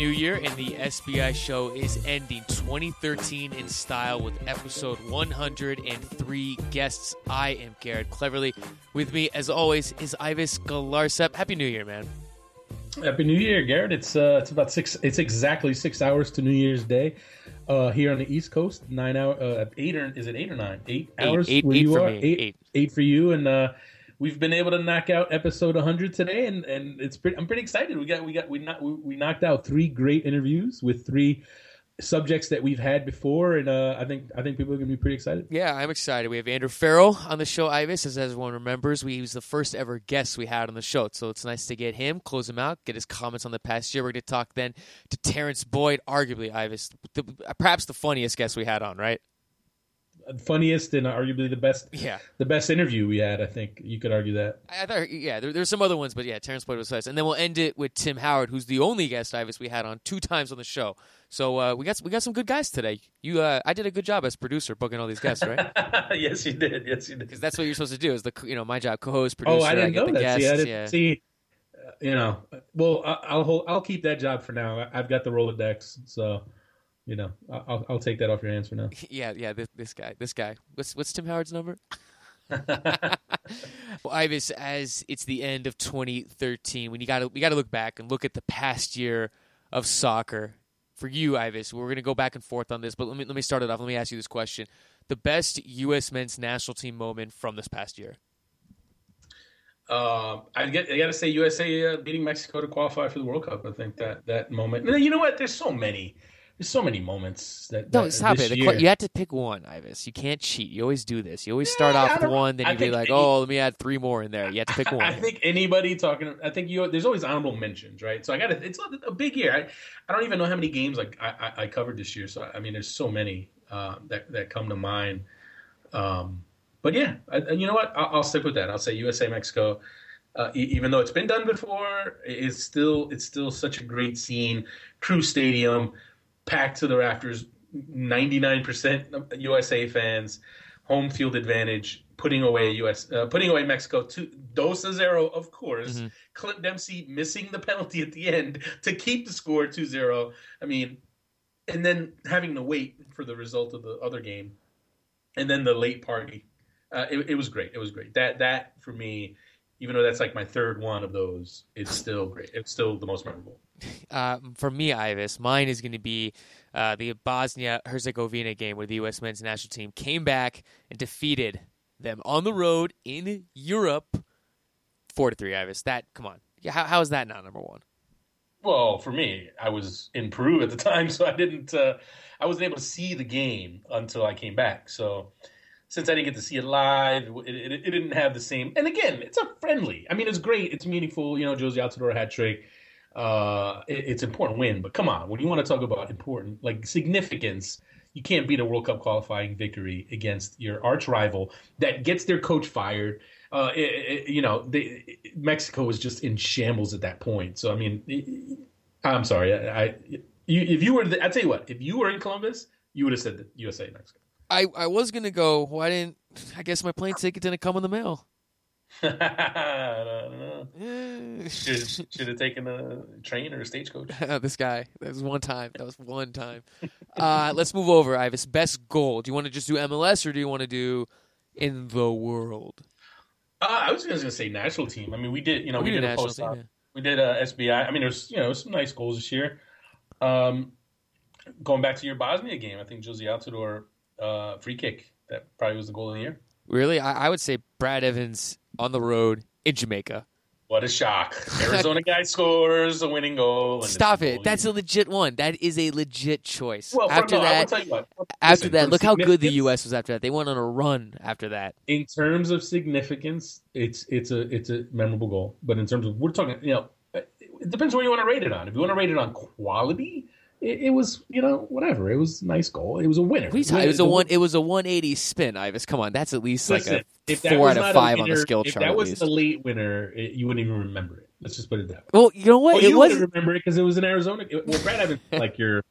New Year, and the SBI show is ending 2013 in style with episode 103 guests. I am Garrett Cleverly. With me, as always, is Ives Galarcep. Happy New Year, man. Happy New Year, Garrett. It's uh, it's about six. It's exactly six hours to New Year's Day, uh, here on the East Coast. Nine hour, uh, eight or is it eight or nine? Eight, Eight, hours. eight- where eight you for are? me, Eight, eight. eight for you, and uh, we've been able to knock out episode 100 today, and and it's pretty. I'm pretty excited. We got we got we not we, we knocked out three great interviews with three subjects that we've had before, and uh, I think I think people are gonna be pretty excited. Yeah, I'm excited. We have Andrew Farrell on the show, Ives, as everyone remembers. We, he was the first ever guest we had on the show, so it's nice to get him, close him out, get his comments on the past year. We're going to talk then to Terrence Boyd, arguably, Ives, the, perhaps the funniest guest we had on, right? Funniest and arguably the best Yeah. the best interview we had. I think you could argue that. I I thought, yeah, there, there's some other ones, but yeah, Terrence Boyd was nice. And then we'll end it with Tim Howard, who's the only guest Ives we had on two times on the show. So uh, we got we got some good guys today. You, uh, I did a good job as producer booking all these guests, right? yes, you did. Yes, you did. Because that's what you're supposed to do. Is the you know my job, co-host, producer. Oh, I didn't get know the that. guests. see, I didn't yeah. see. uh, you know, well, I- I'll hold. I'll keep that job for now. I- I've got the Rolodex, so you know, I'll I'll take that off your hands for now. Yeah, yeah. This, this guy, this guy. What's what's Tim Howard's number? well, Ives, as it's the end of 2013, when you got to we got to look back and look at the past year of soccer for you, Ives. We're going to go back and forth on this, but let me let me start it off. Let me ask you this question: the best U.S. men's national team moment from this past year? Uh, I get. I got to say, USA uh, beating Mexico to qualify for the World Cup. I think that that moment. You know what? There's so many. There's so many moments that. No, that stop it. Year- you have to pick one, Ives. You can't cheat. You always do this. You always start Yeah, off with one, then you be like, any- "Oh, let me add three more in there." You have to pick one. I think anybody talking. I think you. There's always honorable mentions, right? So I got to. It's a, big year. I, I don't even know how many games like I, I, I covered this year. So I mean, there's so many uh, that that come to mind. Um, but yeah, I, and you know what? I'll, I'll stick with that. I'll say USA Mexico. Uh, e- even though it's been done before, it's still it's still such a great scene. Crew Stadium, packed to the rafters, 99% USA fans, home field advantage, putting away US, uh, putting away Mexico to dos a zero, of course. Mhm. Clint Dempsey missing the penalty at the end to keep the score 2-0. I mean, and then having to wait for the result of the other game, and then the late party. Uh, it, it was great. It was great. That that for me, even though that's like my third one of those, it's still great. It's still the most memorable. Uh, for me, Ives, mine is going to be uh, the Bosnia Herzegovina game where the U.S. men's national team came back and defeated them on the road in Europe, four to three. Ives, that come on, how, how is that not number one? Well, for me, I was in Peru at the time, so I didn't. Uh, I wasn't able to see the game until I came back. So, since I didn't get to see it live, it, it, it didn't have the same. And again, it's a friendly. I mean, it's great. It's meaningful. You know, Jozy Altidore hat trick. Uh, it, it's important win, but come on, when you want to talk about important, like significance, you can't beat a World Cup qualifying victory against your arch rival that gets their coach fired. Uh, it, it- you know, they, Mexico was just in shambles at that point. So I mean, I'm sorry. I, I you, if you were, the, I tell you what, if you were in Columbus, you would have said USA Mexico. I, I was to go. Why didn't I guess my plane ticket didn't come in the mail? I don't know. Should, should have taken a train or a stagecoach. this guy. That was one time. That was one time. Uh, let's move over, Ives. Best goal. Do you want to just do MLS or do you want to do in the world? Uh, I was just gonna say national team. I mean, we did, you know, we, We did did, a post team, yeah. We did a SBI. I mean, there's, you know, some nice goals this year. Um, going back to your Bosnia game, I think Jozy Altidore uh, free kick that probably was the goal of the year. Really, I, I would say Brad Evans on the road in Jamaica. What a shock! Arizona guy scores a winning goal. Stop it. That's a legit one. That is a legit choice. well. after no, that, what. after Listen, that, look how good the U.S. was after that. They went on a run after that. in terms of significance, it's it's a it's a memorable goal. But in terms of we're talking, you know, it depends what you want to rate it on. If you want to rate it on quality, it, it was you know whatever. It was a nice goal. It was a winner. What are you talking- It was a one. It was a 180 spin, Ives. Come on, that's at least Listen, like a four out of not a five on the winner- skill if chart. that was least. a late winner, it, you wouldn't even remember it. Let's just put it that way. Well, you know what? Well, it you was. wouldn't remember it because it was in Arizona. It- well, Brad Evans is like your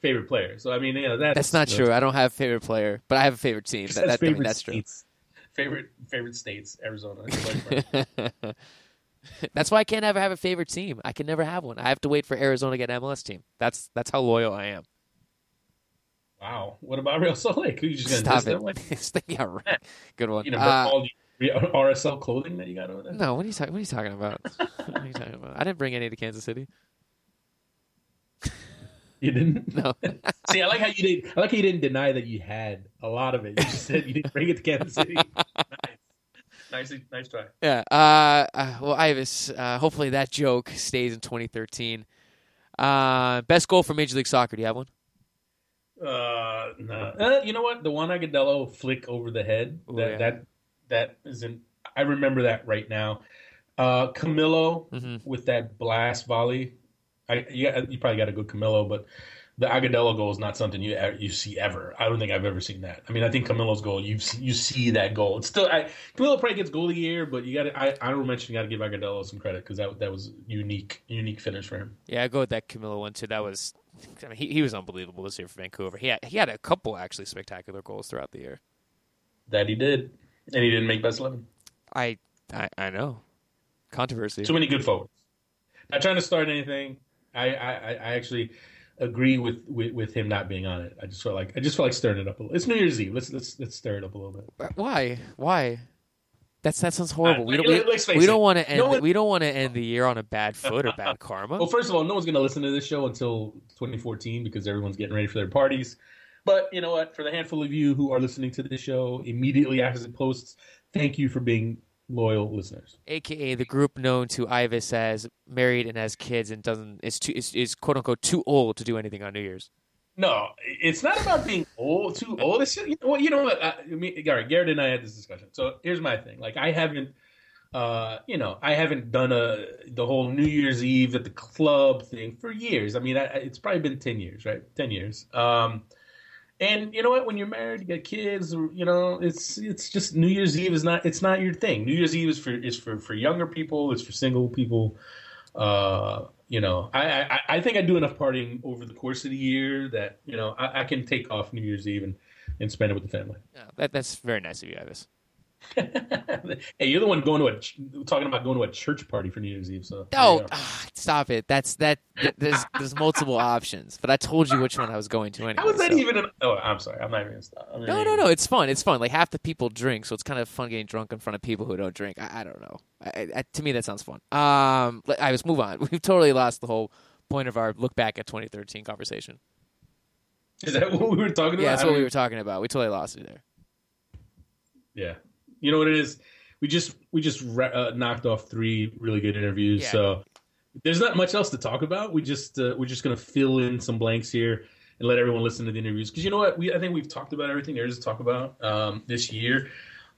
favorite player, so I mean, you know, that's That's not true. I don't have a favorite player, but I have a favorite team. That, That's that, I mean, that's true. states. Favorite favorite states, Arizona. That's why I can't ever have a favorite team. I can never have one. I have to wait for Arizona to get an MLS team. That's that's how loyal I am. Wow. What about Real Salt Lake? Who you just gonna Stop it. yeah, right. Good one. You know, Uh, all the RSL clothing that you got over there. no, what are you talking? What are you talking about? what are you talking about? I didn't bring any to Kansas City. You didn't. No. See, I like how you didn't. I like how you didn't deny that you had a lot of it. You just said you didn't bring it to Kansas City. Nice, nice, try. Yeah. Uh, uh, well, Ives, uh, hopefully that joke stays in 2013. Uh, best goal for Major League Soccer. Do you have one? Uh, no. Uh, you know what? The Juan Agudelo flick over the head. Ooh, that yeah. that that isn't. I remember that right now. Uh, Camilo Mhm. with that blast volley. I yeah, you probably got a good Camilo, but the Agudelo goal is not something you you see ever. I don't think I've ever seen that. I mean, I think Camilo's goal you see, you see that goal. It's still I, Camilo probably gets goal of the year, but you got to I I don't mention you got to give Agudelo some credit because that that was unique unique finish for him. Yeah, I go with that Camilo one too. That was, I mean, he, he was unbelievable this year for Vancouver. He had he had a couple actually spectacular goals throughout the year. That he did, and he didn't make best eleven. I I, I know, controversy. Too many good forwards. Not trying to start anything. I, I I actually agree with, with with him not being on it. I just felt like I just felt like stirring it up a little. It's New Year's Eve. Let's let's let's stir it up a little bit. Why? Why? That's that sounds horrible. Uh, we don't let- we, we don't want to end No one- we don't want to end the year on a bad foot or bad karma. Well, first of all, no one's going to listen to this show until 2014 because everyone's getting ready for their parties. But you know what? For the handful of you who are listening to this show immediately after it posts, thank you for being loyal listeners. AKA the group known to Ives as married and has kids and doesn't is too is, is quote unquote too old to do anything on New Year's. No, it's not about being old, too old. It's just, you know, what- you know what? I, I mean, Garrett, Garrett and I had this discussion. So here's my thing. Like, I haven't, uh, you know, I haven't done a the whole New Year's Eve at the club thing for years. I mean, I, it's probably been ten years, right? Ten years. Um, and you know what? When you're married, you got kids. You know, it's it's just New Year's Eve is not it's not your thing. New Year's Eve is for is for for younger people. It's for single people. Uh, you know, I, I I think I do enough partying over the course of the year that you know I, I can take off New Year's Eve and, and spend it with the family. Yeah, that that's very nice of you, Ives. hey, you're the one going to a ch- talking about going to a church party for New Year's Eve. So Oh, ah, stop it. That's that. th- There's there's multiple options, but I told you which one I was going to anyway. how is that so- even? An, oh, I'm sorry. I'm not even. I'm not No, even no, no. It's fun. It's fun. Like half the people drink, so it's kind of fun getting drunk in front of people who don't drink. I, I don't know. I, I, to me, that sounds fun. Um, I was move on. We've totally lost the whole point of our look back at 2013 conversation. Is that what we were talking about? Yeah, that's what we were talking about. We totally lost it there. Yeah, you know what it is. We just we just ra- uh, knocked off three really good interviews. Yeah. So there's not much else to talk about. We just uh, we're just gonna fill in some blanks here and let everyone listen to the interviews because you know what we I think we've talked about everything there is to talk about um, this year.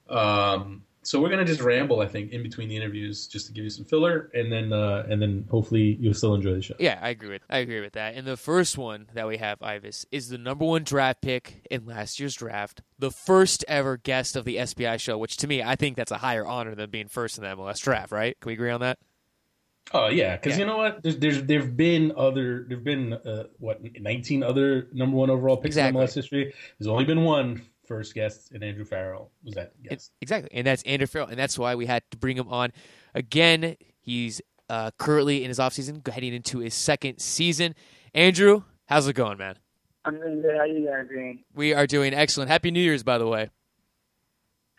Um, so we're gonna just ramble I think in between the interviews just to give you some filler and then uh, and then hopefully you'll still enjoy the show. Yeah, I agree with I agree with that. And the first one that we have, Ives, is the number one draft pick in last year's draft, the first ever guest of the SBI show. Which to me, I think that's a higher honor than being first in the MLS draft. Right? Can we agree on that? Oh yeah, because Yeah. you know what? There's there's there've been other there've been uh, what 19 other number one overall picks Exactly. in MLS history. There's only been one first guest, and Andrew Farrell was that guest. Exactly, and that's Andrew Farrell, and that's why we had to bring him on. Again, he's uh, currently in his offseason, heading into his second season. Andrew, how's it going, man? I'm doing good. How you guys doing? We are doing excellent. Happy New Year's, by the way.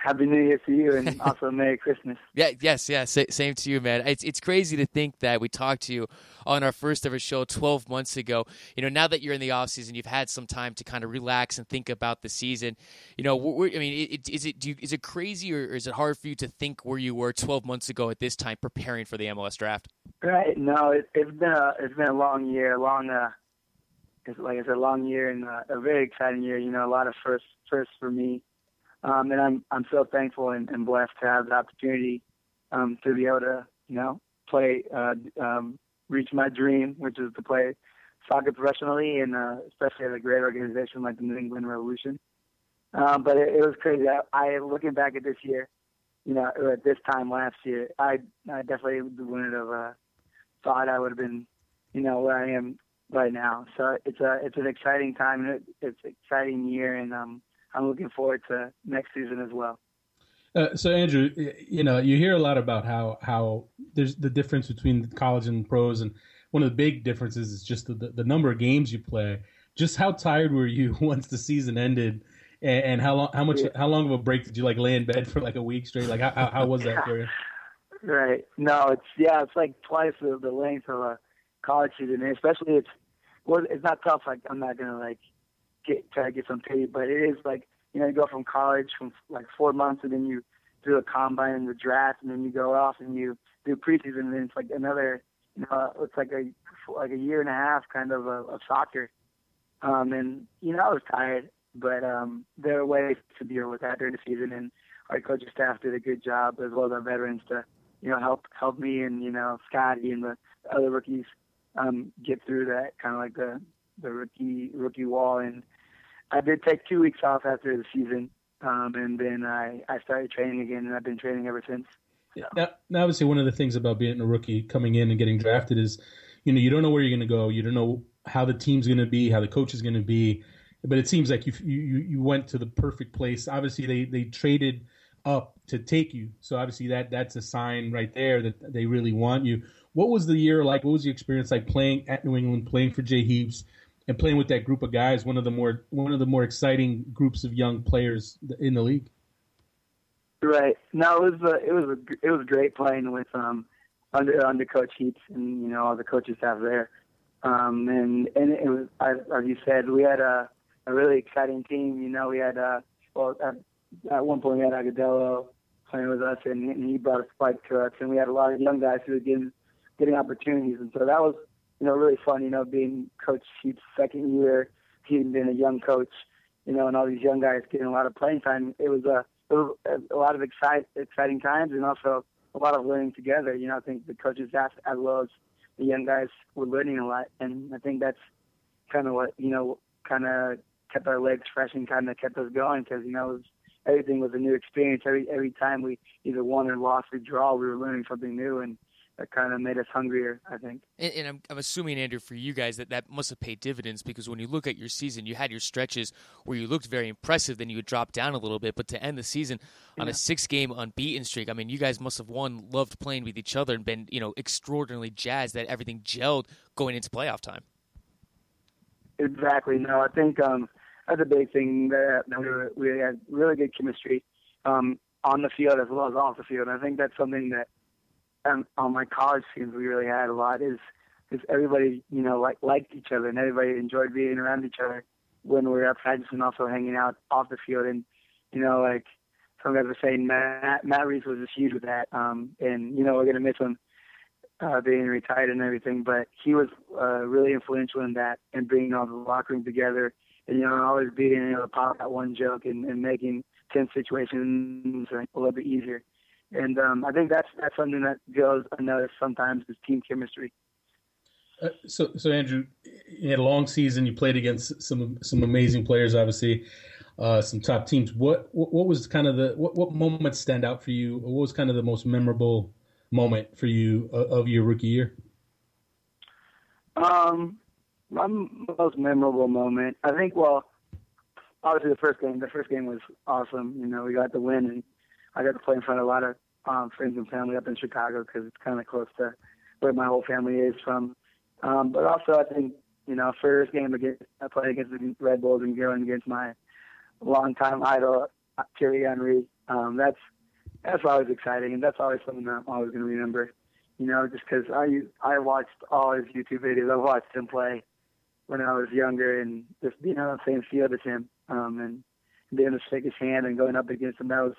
Happy New Year to you, and also Merry Christmas. Yeah, yes, yeah. Sa- same to you, man. It's it's crazy to think that we talked to you on our first ever show 12 months ago. You know, now that you're in the off season, you've had some time to kind of relax and think about the season. You know, I mean, it, is it do you, is it crazy or, is it hard for you to think where you were 12 months ago at this time preparing for the MLS draft? Right? No, it, it's been a it's been a long year, long uh, it's like I said, a long year and uh, a very exciting year. You know, a lot of firsts firsts for me, um, and I'm I'm so thankful and, and blessed to have the opportunity um, to be able to you know play uh, um, reach my dream, which is to play soccer professionally and uh, especially at a great organization like the New England Revolution. Um, but it, it was crazy. I, I looking back at this year, you know, or at this time last year, I I definitely wouldn't have uh, thought I would have been, you know, where I am right now. So it's a it's an exciting time and it, it's an exciting year, and um, I'm looking forward to next season as well. Uh, so Andrew, you know, you hear a lot about how how there's the difference between college and pros, and one of the big differences is just the, the, number of games you play. Just how tired were you once the season ended, and, and how long how much yeah. how long of a break did you like lay in bed for like a week straight? Like how how was that for you? Right. No, it's yeah, it's like twice the, the length of a college season, and especially it's well, it's not tough. Like I'm not gonna like get try to get some pay, but it is like you know you go from college from like four months, and then you do a combine and the draft, and then you go off and you do preseason, and then it's like another you know it's like a like a year and a half kind of of, of soccer. Um, and you know I was tired, but um, there are ways to deal with that during the season, and our coaching staff did a good job as well as our veterans to you know help help me and you know Scotty and the other rookies um, get through that kind of like the the rookie rookie wall. And I did take two weeks off after the season, um, and then I I started training again, and I've been training ever since. Yeah. Now, now, obviously, one of the things about being a rookie coming in and getting drafted is, you know, you don't know where you're going to go. You don't know how the team's going to be, how the coach is going to be. But it seems like you, you you went to the perfect place. Obviously, they they traded up to take you, so obviously that that's a sign right there that they really want you. What was the year like? What was the experience like playing at New England, playing for Jay Heaps, and playing with that group of guys? One of the more one of the more exciting groups of young players in the league. Right. No, it was a, it was a, it was great playing with um under under Coach Heaps and you know all the coaches have there. Um and and it was as you said we had a a really exciting team. You know we had uh well at, at one point we had Agudelo playing with us and, and he brought a spike to us and we had a lot of young guys who were getting getting opportunities. And so that was, you know, really fun, you know, being Coach Heaps' second year, he being a young coach, you know, and all these young guys getting a lot of playing time. It was a, it was a lot of excite, exciting times and also a lot of learning together. You know, I think the coaches as, as well as the young guys were learning a lot. And I think that's kind of what, you know, kind of kept our legs fresh and kind of kept us going because, you know, was, everything was a new experience. Every every time we either won or lost or draw, we were learning something new, and that kind of made us hungrier, I think. And, and I'm, I'm, assuming, Andrew, for you guys, that that must have paid dividends because when you look at your season, you had your stretches where you looked very impressive, then you would drop down a little bit. But to end the season on yeah. a six game unbeaten streak, I mean, you guys must have, one, loved playing with each other and been, you know, extraordinarily jazzed that everything gelled going into playoff time. Exactly. No, I think um, that's a big thing that, that we, were, we had really good chemistry um, on the field as well as off the field. And I think that's something that on my college teams we really had a lot is is everybody you know like liked each other and everybody enjoyed being around each other when we were at practice and also hanging out off the field and you know like some guys were saying Matt Matt Reis was just huge with that um and you know we're gonna miss him uh being retired and everything but he was uh really influential in that and bringing all the locker room together and you know always being able to pop that one joke and, and making tense situations a little bit easier and um, I think that's that's something that goes unnoticed sometimes is team chemistry. Uh, so, so Andrew, you had a long season. You played against some some amazing players, obviously, uh, some top teams. What, what, what was kind of the what what moments stand out for you? What was kind of the most memorable moment for you of, of your rookie year? Um, my most memorable moment, I think. Well, obviously the first game. The first game was awesome. You know, we got the win, and I got to play in front of a lot of um, friends and family up in Chicago because it's kind of close to where my whole family is from. Um, but also, I think you know, first game against I played against the Red Bulls and going against my longtime idol Thierry Henry. Um, that's that's always exciting, and that's always something that I'm always going to remember. You know, just because I I watched all his YouTube videos. I watched him play when I was younger, and just being on the same field as him, um, and being able to shake his hand and going up against him. That was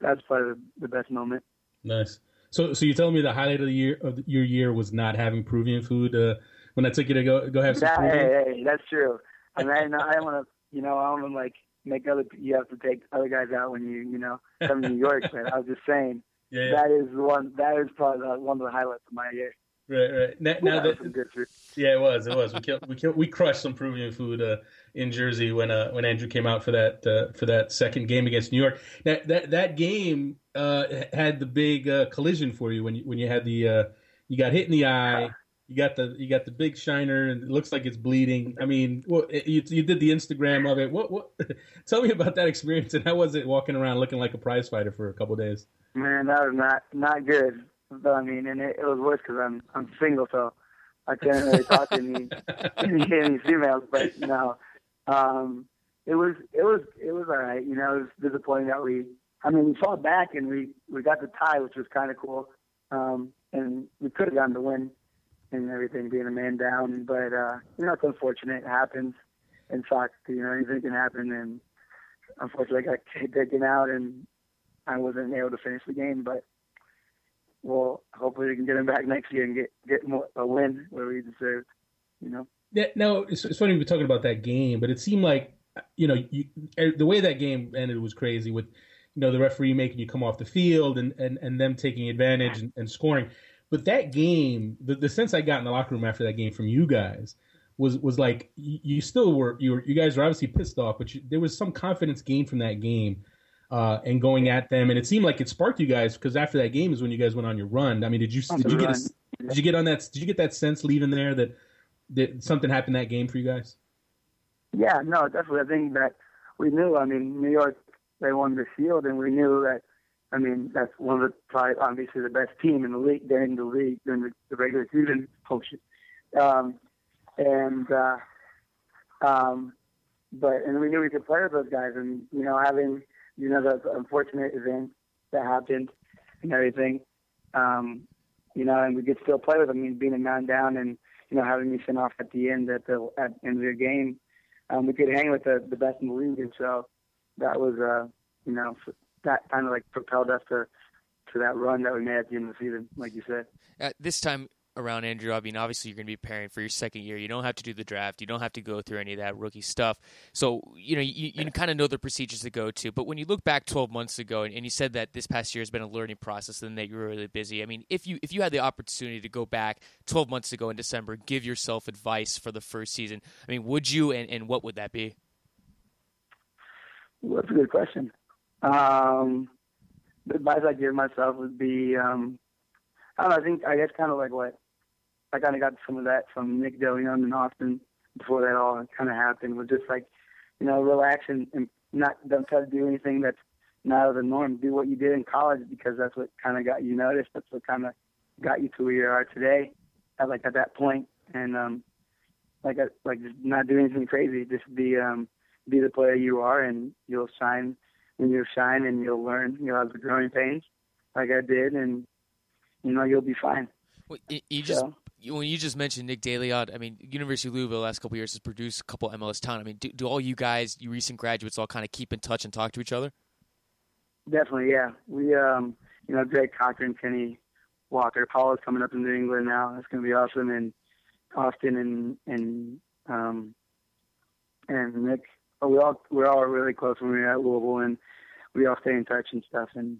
that's probably the best moment. Nice. So, so you're telling me the highlight of the year of your year was not having Peruvian food uh, when I took you to go go have some. That, hey, hey, that's true. I mean, I, I don't want to, you know, I don't want to like make other you have to take other guys out when you, you know, come to New York. but I was just saying yeah, yeah. that is one that is probably one of the highlights of my year. Right, right. Now, now that, that yeah, it was, it was. We killed, we killed, we crushed some Peruvian food uh, in Jersey when uh, when Andrew came out for that uh, for that second game against New York. Now, that that game uh, had the big uh, collision for you when you when you had the uh, you got hit in the eye You got the you got the big shiner, and it looks like it's bleeding. I mean, well, you, you did the Instagram of it. What what? Tell me about that experience and how was it walking around looking like a prize fighter for a couple days? Man, that was not not good. But, I mean, and it, it was worse because I'm I'm single, so I couldn't really talk to any any, females. But know, um, it was it was it was all right. You know, it was disappointing that we. I mean, we fought back and we we got the tie, which was kind of cool. Um, and we could have gotten the win and everything, being a man down. But uh, you know, it's unfortunate. It happens in soccer. You know, anything can happen. And unfortunately, I got taken out, and I wasn't able to finish the game. But well, hopefully, we can get him back next year and get get more, a win where we deserve. You know. Yeah, no, it's, it's funny we're talking about that game, but it seemed like you know you, er, the way that game ended was crazy with you know the referee making you come off the field and and, and them taking advantage and, and scoring. But that game, the, the sense I got in the locker room after that game from you guys was was like you, you still were you were you guys were obviously pissed off, but you, there was some confidence gained from that game uh, and going at them, and it seemed like it sparked you guys because after that game is when you guys went on your run. I mean, did you did you get a, did you get on that did you get that sense leaving there that that something happened that game for you guys? Yeah, no, definitely. I think that we knew. I mean, New York they won the Shield, and we knew that. I mean, that's one of the probably obviously the best team in the league during the league during the, the regular season. Oh shit. Um, and uh, um, but and we knew we could play with those guys, and you know having you know the unfortunate event that happened and everything, um, you know, and we could still play with them. I mean, being a man down and you know having me sent off at the end at the at end of the game, um, we could hang with the the best in the league, and so that was uh you know that kind of like propelled us to to that run that we made at the end of the season, like you said. At this time around Andrew, I mean, obviously you're going to be preparing for your second year. You don't have to do the draft. You don't have to go through any of that rookie stuff. So, you know, you, you kind of know the procedures to go to. But when you look back 12 months ago, and, and, you said that this past year has been a learning process and that you were really busy. I mean, if you if you had the opportunity to go back 12 months ago in December, give yourself advice for the first season, I mean, would you, and, and what would that be? That's a good question. Um, the advice I give myself would be, um, I don't know, I think, I guess kind of like what I kind of got some of that from Nick DeLeon and Austin before that all kind of happened. Was just like, you know, relax and, and not don't try to do anything that's not of the norm. Do what you did in college because that's what kind of got you noticed. That's what kind of got you to where you are today. At like at that point, and um, like a, like just not do anything crazy. Just be um, be the player you are, and you'll shine when you shine, and you'll learn. You'll have the growing pains, like I did, and you know you'll be fine. Well, you just so when you just mentioned Nick DeLeon, I mean, University of Louisville the last couple years has produced a couple MLS talent. I mean, do, do all you guys, you recent graduates, all kind of keep in touch and talk to each other? Definitely, yeah. We, um, you know, Greg Cochrane, Kenny Walker, Paul is coming up in New England now. That's going to be awesome. And Austin and and um, and Nick, oh, we all we're all really close when we're at Louisville, and we all stay in touch and stuff. And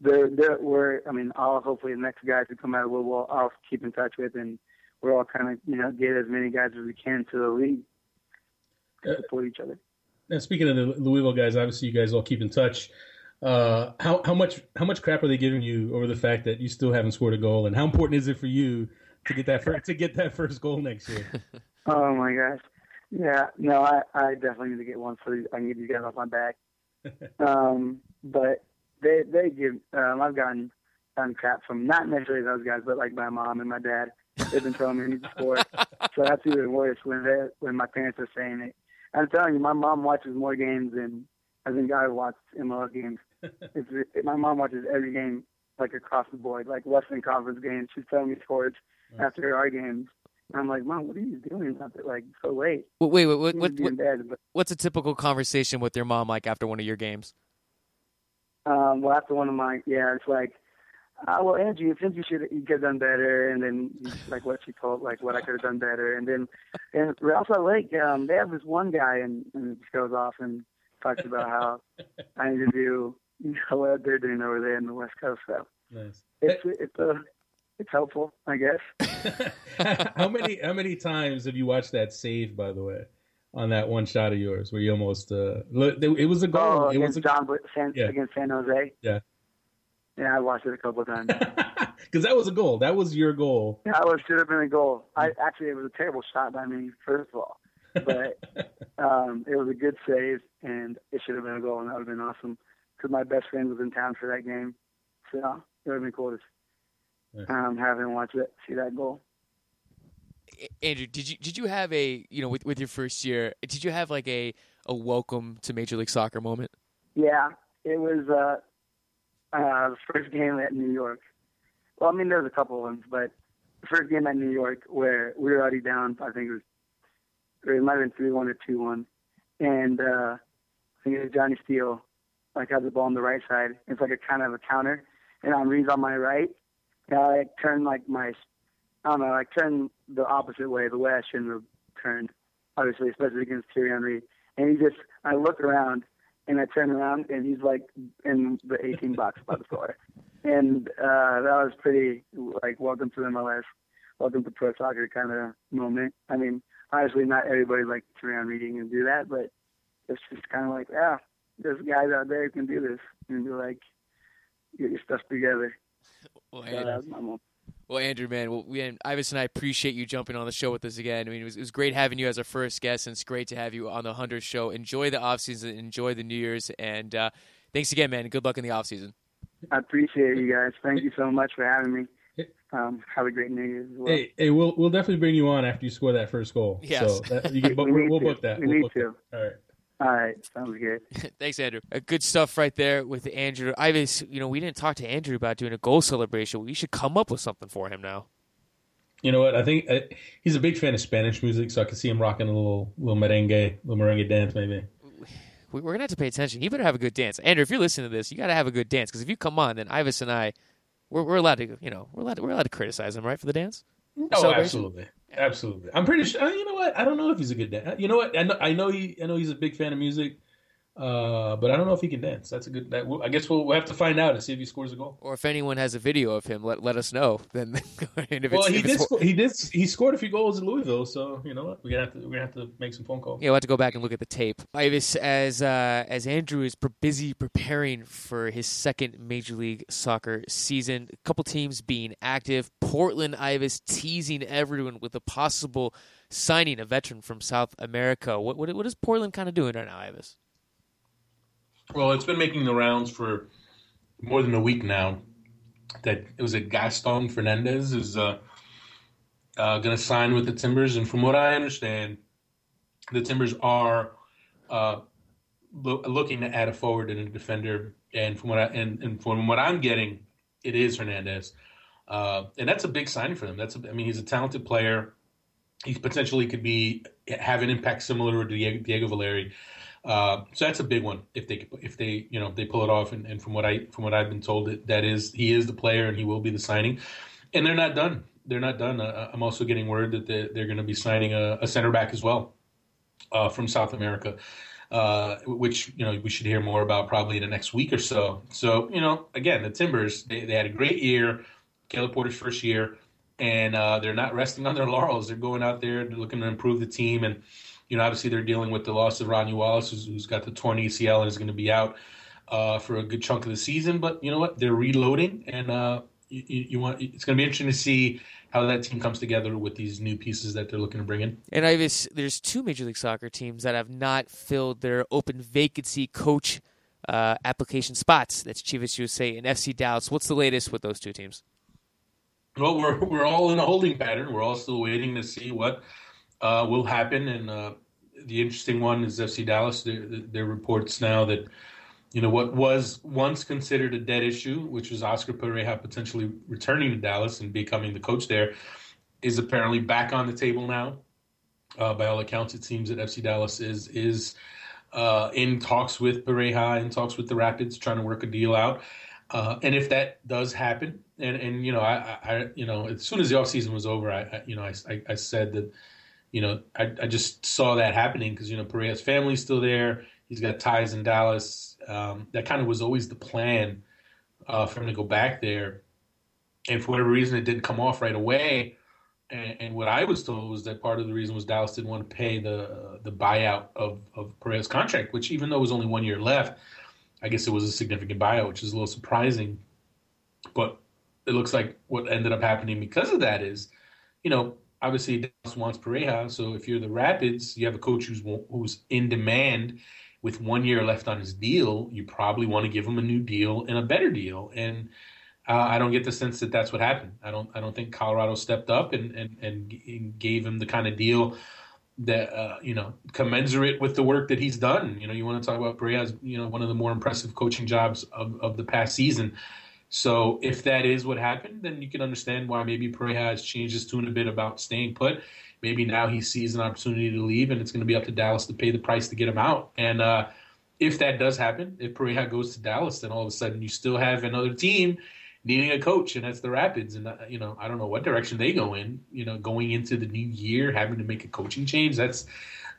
they're, they're, we're, I mean, I'll hopefully the next guys who come out of Louisville, I'll keep in touch with, and we're all kind of, you know, get as many guys as we can to the league to support each other. Now, speaking of the Louisville guys, obviously you guys all keep in touch. Uh, how how much how much crap are they giving you over the fact that you still haven't scored a goal, and how important is it for you to get that first, to get that first goal next year? oh my gosh, yeah, no, I I definitely need to get one for so I can get these guys off my back. um, but they they give. Um, I've gotten gotten crap from not necessarily those guys, but like my mom and my dad. They've been telling me I need to score. so that's even worse when they when my parents are saying it. I'm telling you, my mom watches more games than I think I watch MLS games. It's, it, my mom watches every game like across the board, like Western Conference games. She's telling me scores right. after our games. I'm like, Mom, what are you doing after like so late? Wait, wait, wait, what, what, bed, but, what's a typical conversation with your mom like after one of your games? Um, well, after one of my, yeah, it's like, uh, well, Angie, you think you should you could have done better, and then like what she told, like what I could have done better, and then and Ralph Lake, um, they have this one guy, and and he goes off and talks about how I need to do you know what they're doing over there in the West Coast. So nice. it's it's a uh, it's helpful, I guess. how many how many times have you watched that save? By the way on that one shot of yours where you almost uh look, it was a goal. Oh, it was a, John San, yeah. against San Jose. Yeah. Yeah, I watched it a couple of times. Because that was a goal. That was your goal. That was should have been a goal. I actually it was a terrible shot by me, first of all, but um, it was a good save, and it should have been a goal, and that would have been awesome. Because my best friend was in town for that game, so it would have been cool to um, have him watch it, see that goal. Andrew, did you did you have a you know with with your first year? Did you have like a a welcome to Major League Soccer moment? Yeah, it was uh, uh, the first game at New York. Well, I mean, there was a couple of ones, but the first game at New York where we were already down. I think it was it might have been three one or two one, and uh, I think it was Jonny Steele. Like has the ball on the right side. It's like a kind of a counter, and Henry's on my right. And I like, turned like my I don't know, like turned the opposite way, the way I shouldn't have turned, obviously, especially against Thierry Henry. And he just, I look around and I turn around and he's like in the 18 box by the floor. And uh, that was pretty, like, welcome to the MLS, welcome to pro soccer kind of moment. I mean, obviously, not everybody like Thierry Henry can do that, but it's just kind of like, yeah, there's guys out there who can do this. And be like, get your stuff together. Well, So that was my moment. Well, Andrew, man, well, we and Ives and I appreciate you jumping on the show with us again. I mean, it was, it was great having you as our first guest, and it's great to have you on the Hundred Show. Enjoy the off season, enjoy the New Year's, and uh, thanks again, man. Good luck in the off season. I appreciate you guys. Thank you so much for having me. Um, have a great New Year's as well. Hey, hey, we'll we'll definitely bring you on after you score that first goal. Yes. So that, you can, but We we'll, we'll book that. We We'll need book to. that. All right. All right, sounds good. thanks, Andrew. Uh, good stuff right there with Andrew. Ives, you know, we didn't talk to Andrew about doing a goal celebration. We should come up with something for him now. You know what? I think uh, he's a big fan of Spanish music, so I could see him rocking a little little merengue, little merengue dance, maybe. We- We're gonna have to pay attention. He better have a good dance, Andrew. If you're listening to this, you got to have a good dance because if you come on, then Ives and I, we're, we're allowed to, you know, we're allowed to, we're allowed to criticize him, right, for the dance. Oh, absolutely, absolutely. I'm pretty sure. uh, You know what? I don't know if he's a good dance. You know what? I know, I know he. I know he's a big fan of music, uh, but I don't know if he can dance. That's a good. That, I guess we'll, we'll have to find out and see if he scores a goal. Or if anyone has a video of him, let let us know. Then, and if Well, it's, he did. he did. He scored a few goals in Louisville, so you know what? We're gonna have to. We're gonna have to make some phone calls. Yeah, we'll have to go back and look at the tape. Ives, as uh, as Andrew is pre- busy preparing for his second Major League Soccer season, a couple teams being active. Portland Ives teasing everyone with a possible signing a veteran from South America. What what, what is Portland kind of doing right now, Ives? Well, it's been making the rounds for more than a week now. That it was a Gaston Fernandez is uh, uh, going to sign with the Timbers, and from what I understand, the Timbers are uh, lo- looking to add a forward and a defender. And from what I and, and from what I'm getting, it is Fernandez, uh, and that's a big signing for them. That's a, I mean, he's a talented player. He potentially could be have an impact similar to Diego, Diego Valeri. Uh, so that's a big one if they if they you know if they pull it off and, and from what I from what I've been told that, that is he is the player and he will be the signing, and they're not done. They're not done. Uh, I'm also getting word that they're, they're going to be signing a, a center back as well uh, from South America, uh, which you know we should hear more about probably in the next week or so. So you know again the Timbers they, they had a great year, Caleb Porter's first year, and uh, they're not resting on their laurels. They're going out there, looking to improve the team and you know, obviously they're dealing with the loss of Rodney Wallace, who's, who's got the torn ACL and is going to be out uh, for a good chunk of the season. But you know what? They're reloading, and uh, you, you want it's going to be interesting to see how that team comes together with these new pieces that they're looking to bring in. And Ives, there's two Major League Soccer teams that have not filled their open vacancy coach uh, application spots. That's Chivas USA and FC Dallas. What's the latest with those two teams? Well, we're we're all in a holding pattern. We're all still waiting to see what uh, will happen. And uh, the interesting one is FC Dallas. There, are reports now that you know what was once considered a dead issue, which was Oscar Pareja potentially returning to Dallas and becoming the coach there, is apparently back on the table now. Uh, by all accounts, it seems that FC Dallas is is uh, in talks with Pareja, in talks with the Rapids, trying to work a deal out. Uh, and if that does happen, and, and you know, I, I, you know, as soon as the offseason was over, I, I you know, I, I said that, you know, I, I just saw that happening because you know Pareja's family's still there. He's got ties in Dallas. Um, that kind of was always the plan uh, for him to go back there. And for whatever reason, it didn't come off right away. And, and what I was told was that part of the reason was Dallas didn't want to pay the the buyout of of Pareja's contract, which even though it was only one year left, I guess it was a significant buyout, which is a little surprising. But it looks like what ended up happening because of that is, you know, obviously Dallas wants Pareja. So if you're the Rapids, you have a coach who's who's in demand with one year left on his deal. You probably want to give him a new deal and a better deal. And uh, I don't get the sense that that's what happened. I don't. I don't think Colorado stepped up and and, and gave him the kind of deal that uh, you know commensurate with the work that he's done. You know, you want to talk about Pareja's, you know, one of the more impressive coaching jobs of, of the past season. So if that is what happened, then you can understand why maybe Pareja has changed his tune a bit about staying put. Maybe now he sees an opportunity to leave, and it's going to be up to Dallas to pay the price to get him out. And uh, if that does happen, if Pareja goes to Dallas, then all of a sudden you still have another team needing a coach, and that's the Rapids. And uh, you know, I don't know what direction they go in. You know, going into the new year, having to make a coaching change, that's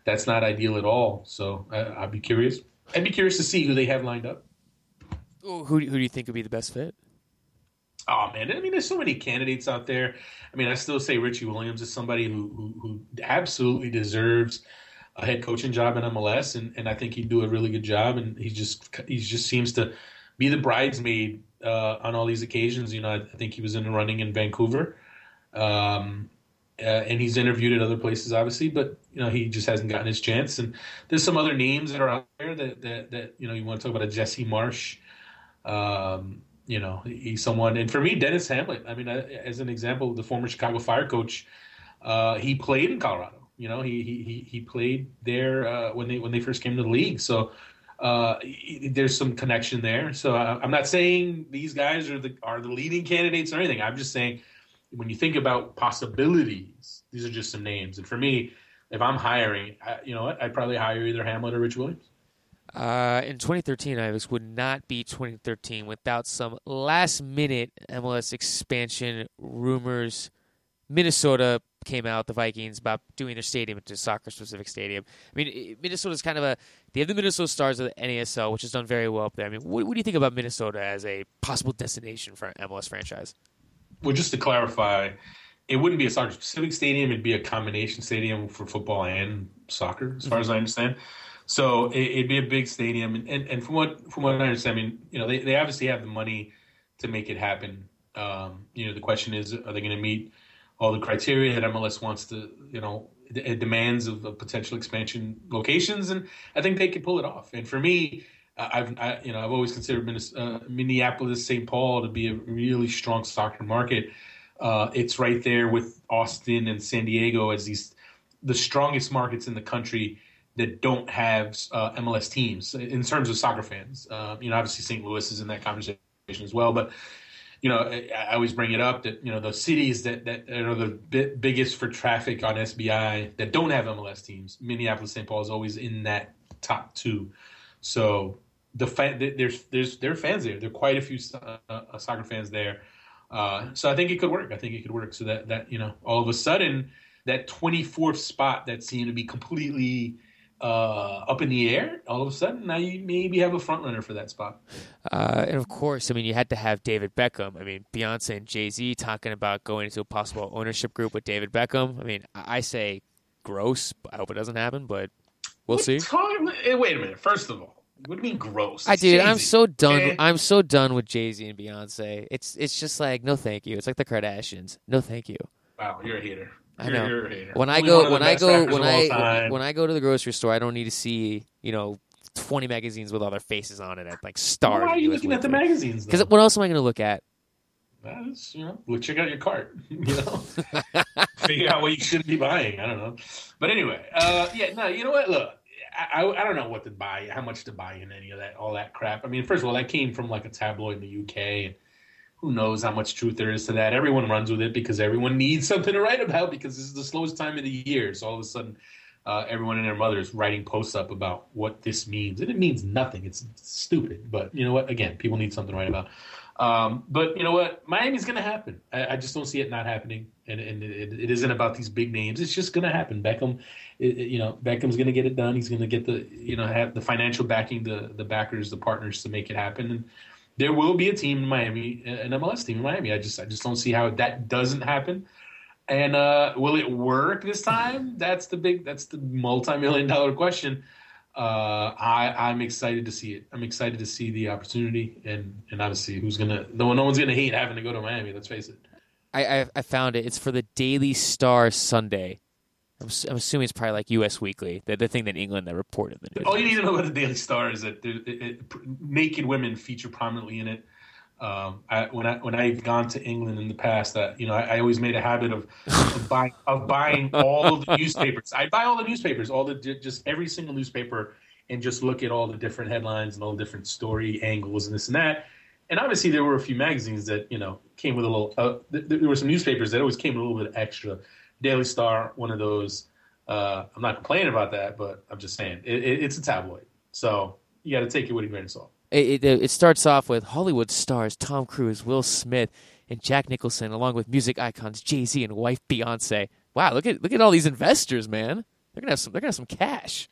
that's not ideal at all. So uh, I'd be curious. I'd be curious to see who they have lined up. Who who do you think would be the best fit? Oh man, I mean, there's so many candidates out there. I mean, I still say Richie Williams is somebody who who, who absolutely deserves a head coaching job in MLS, and, and I think he'd do a really good job. And he just he just seems to be the bridesmaid uh, on all these occasions. You know, I, think he was in the running in Vancouver, um, uh, and he's interviewed at other places, obviously. But you know, he just hasn't gotten his chance. And there's some other names that are out there that that, that you know you want to talk about a Jesse Marsch. Um, you know, he's someone, and for me, Dennis Hamlett. I mean, as an example, the former Chicago Fire coach, uh, he played in Colorado. You know, he he he played there uh, when they when they first came to the league. So uh, there's some connection there. So I, am not saying these guys are the are the leading candidates or anything. I'm just saying when you think about possibilities, these are just some names. And for me, if I'm hiring, I, you know what, I'd probably hire either Hamlett or Rich Williams. Uh, in 2013, Ives would not be 2013 without some last minute MLS expansion rumors. Minnesota came out, the Vikings, about doing their stadium into a soccer specific stadium. I mean, Minnesota's kind of a they have the Minnesota Stars of the NASL, which has done very well up there. I mean, what, what do you think about Minnesota as a possible destination for an MLS franchise? Well, just to clarify, it wouldn't be a soccer specific stadium; it'd be a combination stadium for football and soccer, as far mm-hmm. as I understand. So it, would be a big stadium, and, and, and from what from what I understand, I mean, you know, they, they obviously have the money to make it happen. Um, you know, the question is, are they going to meet all the criteria that MLS wants to, you know, it demands of, potential expansion locations, and I think they could pull it off. And for me, I've I, you know I've always considered uh, Minneapolis, St. Paul to be a really strong soccer market. Uh, it's right there with Austin and San Diego as these the strongest markets in the country that don't have uh, MLS teams in terms of soccer fans. Uh, you know, obviously St. Louis is in that conversation as well, but you know, I always bring it up that you know the cities that that are the bi- biggest for traffic on SBI that don't have MLS teams. Minneapolis, St. Paul is always in that top two. So the fan, there's there's there are fans there. There are quite a few uh, uh, soccer fans there. Uh, so I think it could work. I think it could work. So that that you know, all of a sudden, that 24th spot that seemed to be completely uh, up in the air, all of a sudden now you maybe have a front runner for that spot. Uh, and of course, I mean you had to have David Beckham. I mean Beyonce and Jay Z talking about going into a possible ownership group with David Beckham. I mean I say gross. I hope it doesn't happen, but we'll see. Eh, wait a minute. First of all, what do you mean gross? It's I did. I'm so done. I'm so done with Jay Z and Beyonce. It's it's just like no, thank you. It's like the Kardashians. No, thank you. Wow, you're a hater. I know. When I go, when I go, when I when I go to the grocery store, I don't need to see you know twenty magazines with all their faces on it at like stars. Why are you looking at the magazines? Because what else am I going to look at? That's you know, well, check out your cart. You know, figure out what you shouldn't be buying. I don't know, but anyway, uh, yeah, no, you know what? Look, I, I, I don't know what to buy, how much to buy in any of that, all that crap. I mean, first of all, that came from like a tabloid in the UK, and who knows how much truth there is to that. Everyone runs with it because everyone needs something to write about because this is the slowest time of the year. So all of a sudden, uh, everyone and their mother is writing posts up about what this means, and it means nothing. It's stupid, but you know what? Again, people need something to write about. Um, but you know what? Miami's going to happen. I, I, just don't see it not happening, and, and it, it isn't about these big names. It's just going to happen. Beckham, it, you know, Beckham's going to get it done. He's going to get the, you know, have the financial backing, the the backers, the partners to make it happen. And there will be a team in Miami, an MLS team in Miami. I just I just don't see how that doesn't happen. And uh, will it work this time? That's the big that's the multi million dollar question. uh, I, I'm excited to see it. I'm excited to see the opportunity, and and obviously, who's gonna no no one's gonna hate having to go to Miami. Let's face it. I I, I found it. It's for the Daily Star Sunday. I'm, I'm assuming it's probably like U.S. Weekly, the, the thing that England that reported the news. All you need to know about the Daily Star is that it, it, naked women feature prominently in it. Um, I, when I when I've gone to England in the past, that you know, I, I always made a habit of, of buying of buying all of the newspapers. I buy all the newspapers, all the just every single newspaper, and just look at all the different headlines and all the different story angles and this and that. And obviously, there were a few magazines that you know came with a little. Uh, th- there were some newspapers that always came with a little bit extra. Daily Star, one of those. Uh, I'm not complaining about that, but I'm just saying it, it, it's a tabloid, so you got to take it with a grain of salt. It, it, it, starts off with Hollywood stars Tom Cruise, Will Smith, and Jack Nicholson, along with music icons Jay Z and wife Beyonce. Wow, look at look at all these investors, man. They're gonna have some. They're gonna have some cash.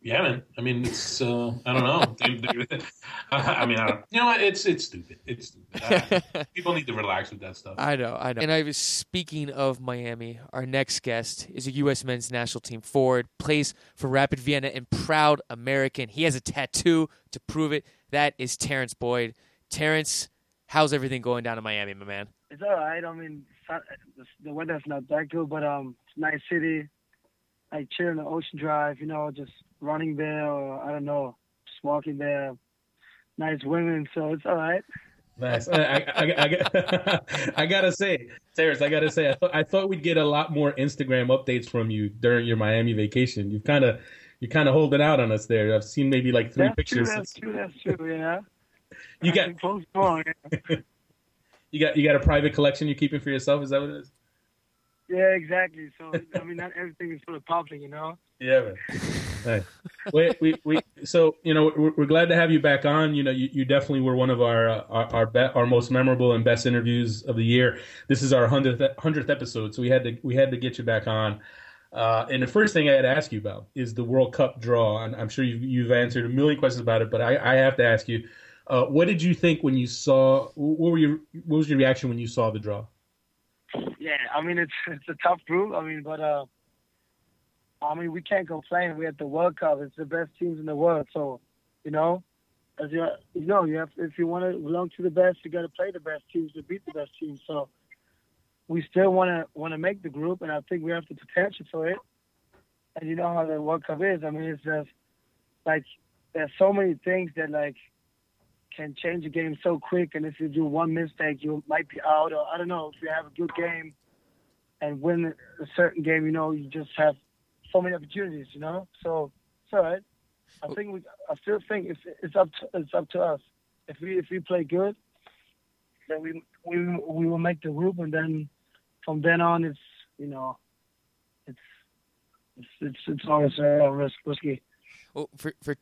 Yeah, man. I mean, it's uh, I don't know. I mean, I don't, you know what? It's it's stupid. It's stupid. Uh, people need to relax with that stuff. I know, I know. And I was speaking of Miami. Our next guest is a U.S. men's national team forward, plays for Rapid Vienna, and proud American. He has a tattoo to prove it. That is Terrence Boyd. Terrence, how's everything going down in Miami, my man? It's all right. I mean, the weather's not that good, but um, it's a nice city. I chill in the Ocean Drive, you know, just running there or I don't know, just walking there. Nice women, so it's all right. Nice. I, I, I, I, gotta say, Terrence, I gotta say, I thought I thought we'd get a lot more Instagram updates from you during your Miami vacation. You've kind of you're kind of holding out on us there. I've seen maybe like three that's pictures. True, that's true. That's true. Yeah. you got you got you got a private collection you're keeping for yourself. Is that what it is? Yeah, exactly. So I mean, not everything is for the public, you know. Yeah, man. Hey. we, we, we, so you know we're, we're, glad to have you back on. You know, you, you definitely were one of our uh, our our, be, our, most memorable and best interviews of the year. This is our hundredth hundredth episode, so we had to we had to get you back on. Uh, and the first thing I had to ask you about is the World Cup draw. And I'm sure you've, you've answered a million questions about it, but I, I have to ask you, uh, what did you think when you saw? What were your what was your reaction when you saw the draw? Yeah, I mean it's it's a tough group. I mean, but uh, I mean we can't complain. We had the World Cup. It's the best teams in the world. So, you know, as you you know, you have if you want to belong to the best, you got to play the best teams to beat the best teams. So, we still want to want to make the group, and I think we have the potential for it. And you know how the World Cup is. I mean, it's just like there's so many things that like can change a game so quick, and if you do one mistake, you might be out. Or I don't know if you have a good game and win a certain game, you know, you just have so many opportunities, you know. So it's all right. I think we. I still think it's it's up to it's up to us. If we if we play good, then we we we will make the group, and then from then on, it's you know, it's it's it's, it's always uh, risk risky. Well, for for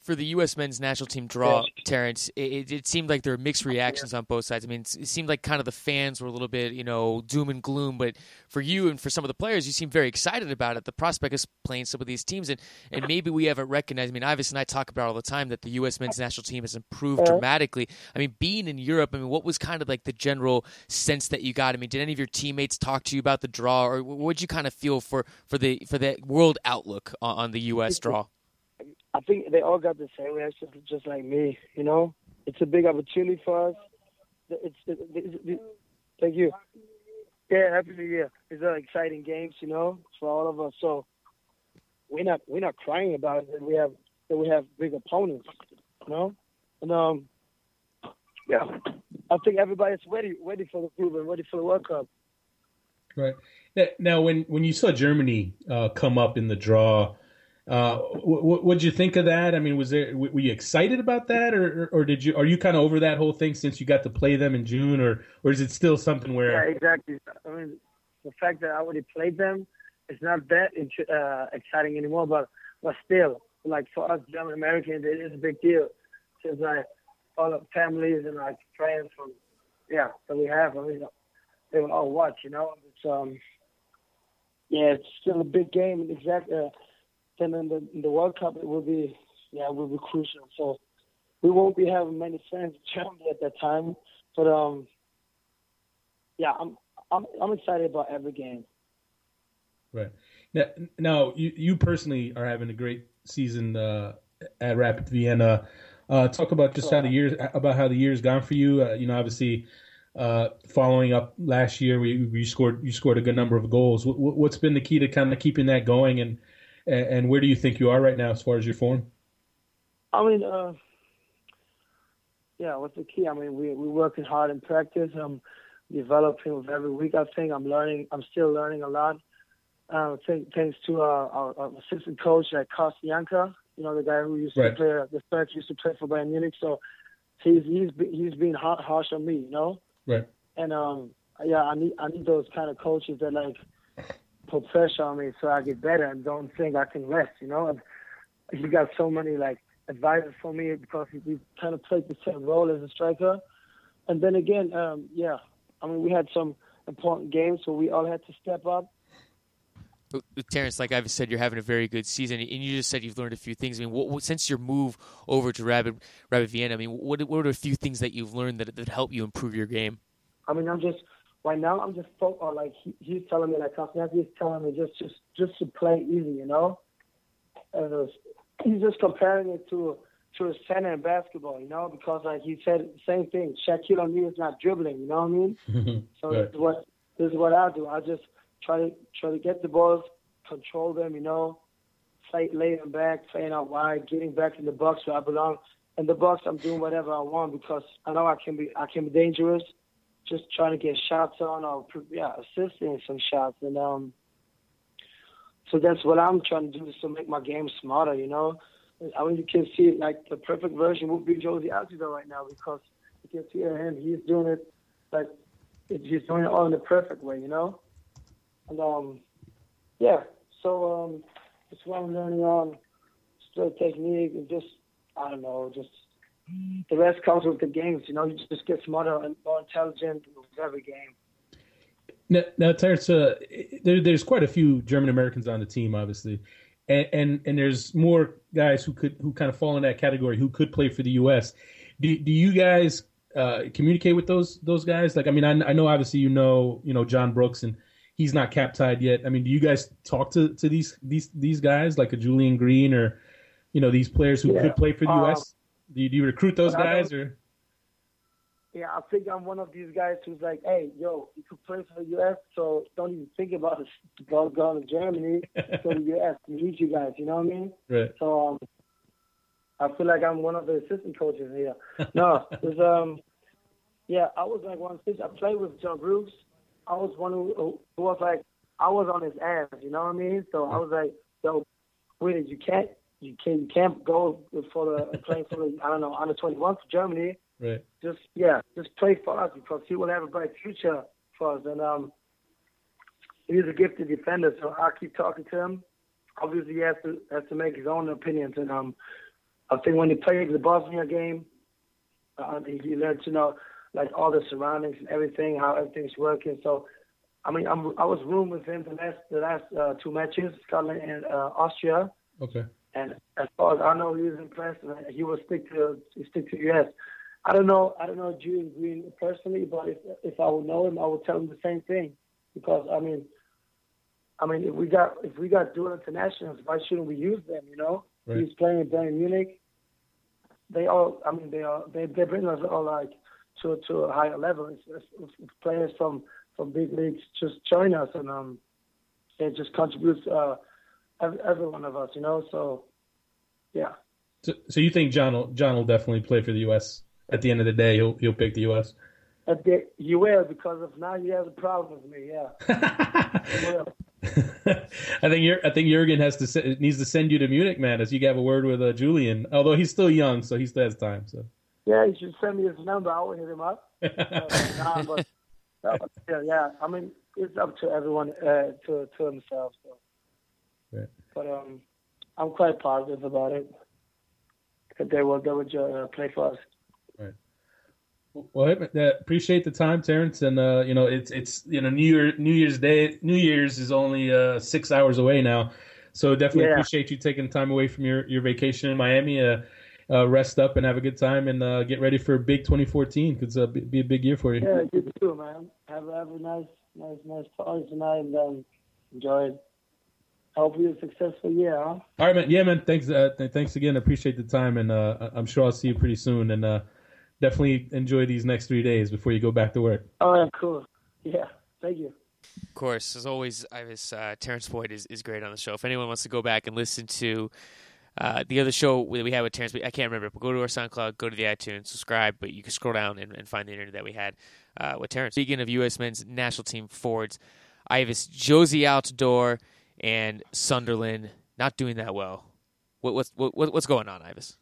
for the U.S. men's national team draw, Terrence, it, it, seemed like there were mixed reactions on both sides. I mean, it seemed like kind of the fans were a little bit, you know, doom and gloom. But for you and for some of the players, you seem very excited about it. The prospect of playing some of these teams, and, and maybe we haven't recognized. I mean, Ives and I talk about all the time that the U.S. men's national team has improved dramatically. I mean, being in Europe, I mean, what was kind of like the general sense that you got? I mean, did any of your teammates talk to you about the draw, or what did you kind of feel for for the for the world outlook on, on the U.S. draw? I think they all got the same reaction, just like me. You know, it's a big opportunity for us. It's, it's, it's, it's thank you. Yeah, happy New Year. It's an exciting games, you know, for all of us. So we're not we're not crying about it that we have that we have big opponents, you know. And um, yeah, I think everybody's ready ready for the group and ready for the World Cup. Right now, when when you saw Germany uh, come up in the draw uh, what would you think of that? I mean, was there were you excited about that, or or did you are you kind of over that whole thing since you got to play them in June, or or is it still something where? Yeah, exactly. I mean, the fact that I already played them, it's not that uh, exciting anymore. But but still, like for us German Americans, it is a big deal since like all the families and like friends from yeah that we have. I mean, they will all watch. You know, it's um yeah, it's still a big game. Exactly. Uh, then in the, in the World Cup it will be yeah it will be crucial. So we won't be having many fans in Germany at that time, but um yeah I'm I'm I'm excited about every game. Right. Now, now you, you personally are having a great season uh, at Rapid Vienna. Uh, talk about just how the years about how the year's gone for you. Uh, you know, obviously, uh, following up last year, we, we scored you scored a good number of goals. What, has been the key to kind of keeping that going, and and where do you think you are right now as far as your form? I mean, uh, yeah, what's the key? I mean, we we're working hard in practice. I'm developing with every week. I think I'm learning. I'm still learning a lot. Uh, thanks to our, our, our assistant coach at Carsten Jancker, you know, the guy who used right. to play, the third used to play for Bayern Munich. So he's he's he's being harsh on me, you know. Right. And um, yeah, I need I need those kind of coaches that like put pressure on me so I get better and don't think I can rest, you know. And he got so many like advisors for me because we kind of played the same role as a striker. And then again, um, yeah, I mean, we had some important games, so we all had to step up. Terrence, like I've said, you're having a very good season, and you just said you've learned a few things. I mean, what, what, since your move over to Rapid, Rapid Vienna, I mean, what, what are a few things that you've learned that that help you improve your game? I mean, I'm just right now. I'm just focused. On like he, he's telling me, like he's telling me just just just to play easy, you know. And was, he's just comparing it to to a center in basketball, you know, because like he said the same thing. Shaquille O'Neal is not dribbling, you know what I mean? so right. this is what this is what I do. I just try to try to get the balls, control them, you know, play lay them back, playing out wide, getting back in the box where I belong. In the box, I'm doing whatever I want because I know I can be I can be dangerous. Just trying to get shots on or yeah, assisting some shots and um. So that's what I'm trying to do is to make my game smarter, you know. I mean, you can see it like the perfect version would be Jozy Altidore right now because you can see him. He's doing it like he's doing it all in the perfect way, you know. And um, yeah. So um, that's what I'm learning on still technique and just I don't know, just the rest comes with the games. You know, you just get smarter and more intelligent with every game. Now, now Terrence, uh, there, there's quite a few German Americans on the team, obviously and, and and there's more guys who could who kind of fall in that category who could play for the U.S. Do do you guys uh, communicate with those those guys? Like, I mean, I, I know obviously you know you know John Brooks and he's not cap tied yet. I mean, do you guys talk to, to these these these guys like a Julian Green or you know these players who yeah. could play for the U.S. Do you, do you recruit those guys or? yeah, I think I'm one of these guys who's like, hey, yo, you could play for the U.S., so don't even think about it. Going to Germany, go to the U.S. to meet you guys. You know what I mean? Right. So um, I feel like I'm one of the assistant coaches here. No, was um, yeah, I was like one since I played with John Brooks. I was one who, who was like, I was on his ass. You know what I mean? So I was like, yo, wait, you can't, you can't, you can't go for the playing for the I don't know under 21 for Germany Right. Just yeah, just play for us because he will have a bright future for us. And um, he's a gifted defender, so I'll keep talking to him. Obviously, he has to has to make his own opinions. And um, I think when he played the Bosnia game, uh, he, he learned to know like all the surroundings and everything, how everything's working. So, I mean, I'm, I was room with him the last the last uh, two matches, Scotland and uh, Austria. Okay. And as far as I know, he was impressed. and He will stick to stick to US. I don't know. I don't know Julian Green personally, but if if I would know him, I would tell him the same thing. Because I mean, I mean, if we got if we got dual internationals, why shouldn't we use them? You know, right. he's playing in Bayern Munich. They all, I mean, they are they they bring us all like to to a higher level. It's, it's, it's players from from big leagues just join us and um, it just contributes uh, every, every one of us. You know, so yeah. So, so you think John will John will definitely play for the U.S at the end of the day, he'll he'll pick the U.S. At the, you will because of now you have a problem with me. Yeah. I think I think Jurgen has to needs to send you to Munich, man, as you have a word with uh, Julian. Although he's still young, so he still has time. So. Yeah, he should send me his number. I will hit him up. uh, nah, but, yeah, yeah, I mean it's up to everyone uh, to to themselves. So. Right. But um, I'm quite positive about it. That they will they will uh, play for us. Well, appreciate the time, Terrence, and uh, you know it's it's you know New Year New Year's Day New Year's is only uh, six hours away now, so definitely yeah. appreciate you taking time away from your, your vacation in Miami. Uh, uh, rest up and have a good time, and uh, get ready for big 2014 because it'll be a big year for you. Yeah, you too, man. Have, have a nice, nice, nice party tonight, and um, enjoy it. Hopefully a successful year. Huh? All right, man. Yeah, man. Thanks. Uh, th- thanks again. Appreciate the time, and uh, I'm sure I'll see you pretty soon. And uh, definitely enjoy these next three days before you go back to work. All right, cool. Yeah, thank you. Of course, as always, Ives uh, Terrence Boyd is, is great on the show. If anyone wants to go back and listen to uh, the other show that we had with Terrence, I can't remember, but go to our SoundCloud, go to the iTunes, subscribe, but you can scroll down and, and find the interview that we had uh, with Terrence. Speaking of U.S. men's national team forwards, Ives Jozy Altidore and Sunderland not doing that well. What, what's what, what's going on, Ives?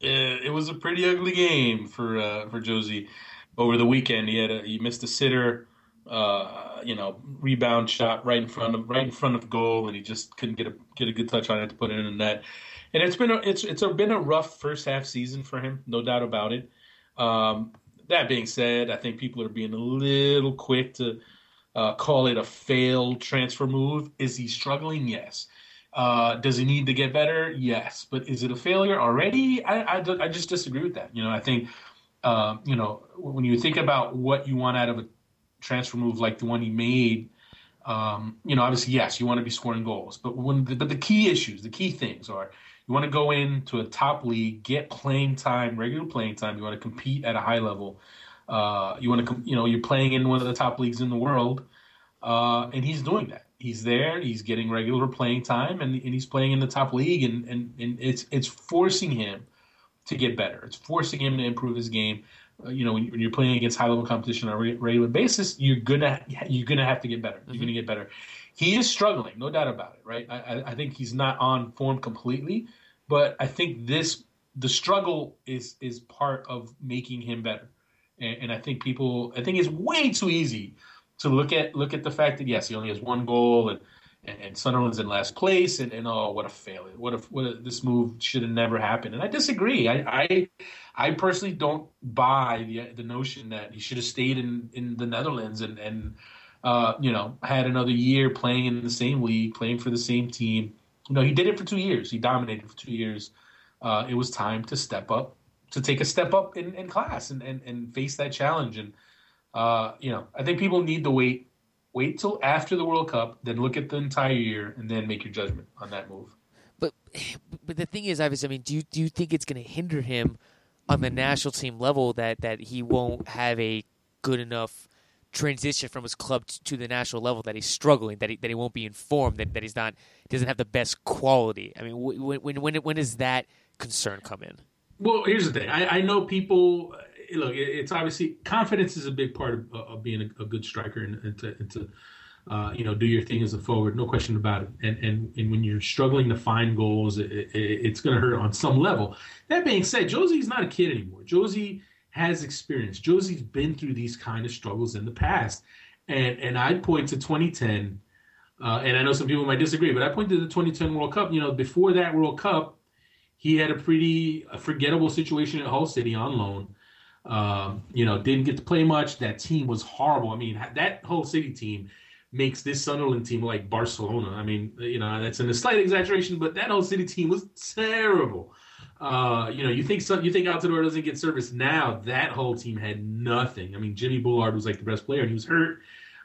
it was a pretty ugly game for uh, for Jozy over the weekend. He had a, he missed a sitter, uh, you know, rebound shot right in front of right in front of goal, and he just couldn't get a get a good touch on it to put it in the net. And it's been a, it's it's a, been a rough first half season for him, no doubt about it. Um, that being said, I think people are being a little quick to uh, call it a failed transfer move. Is he struggling? Yes. Uh, does he need to get better? Yes. But is it a failure already? I, I, I just disagree with that. You know, I think, uh, you know, when you think about what you want out of a transfer move like the one he made, um, you know, obviously, yes, you want to be scoring goals. But when the, but the key issues, the key things are you want to go into a top league, get playing time, regular playing time. You want to compete at a high level. Uh, you want to, you know, you're playing in one of the top leagues in the world, uh, and he's doing that he's there. He's getting regular playing time, and, and he's playing in the top league, and, and, and it's it's forcing him to get better. It's forcing him to improve his game. Uh, you know, when, when, you're playing against high level competition on a regular basis, you're gonna you're gonna have to get better. You're mm-hmm. gonna get better. He is struggling, no doubt about it. Right? I, I think he's not on form completely, but I think this the struggle is is part of making him better. And, and I think people, I think it's way too easy to look at look at the fact that yes, he only has one goal and and, and Sunderland's in last place and, and oh what a failure. What if what a, this move should have never happened. And I disagree. I I, I personally don't buy the the notion that he should have stayed in, in the Netherlands and and uh, you know had another year playing in the same league, playing for the same team. You know, he did it for two years. He dominated for two years. Uh, it was time to step up, to take a step up in, in class and, and, and face that challenge. And uh, you know, I think people need to wait wait till after the World Cup, then look at the entire year, and then make your judgment on that move. But but the thing is, obviously, I mean, do you do you think it's going to hinder him on the national team level that that he won't have a good enough transition from his club to the national level that he's struggling that he, that he won't be informed that, that he's not doesn't have the best quality i mean when when when, when does that concern come in well here's the thing i, I know people look, it's obviously confidence is a big part of, of being a, a, good striker and, and to, and to uh, you know, do your thing as a forward, no question about it. And and, and when you're struggling to find goals, it, it, it's going to hurt on some level. That being said, Jozy's not a kid anymore. Jozy has experience. Jozy's been through these kind of struggles in the past, and and I'd point to 2010. Uh, and I know some people might disagree, but I point to the 2010 World Cup. You know, before that World Cup, he had a pretty forgettable situation at Hull City on loan. Um, you know, didn't get to play much. That team was horrible. I mean, that Hull City team makes this Sunderland team like Barcelona. I mean, you know, that's in a slight exaggeration, but that Hull City team was terrible. Uh, you know, you think some, you think Altidore doesn't get service now. That whole team had nothing. I mean, Jimmy Bullard was like the best player, and he was hurt.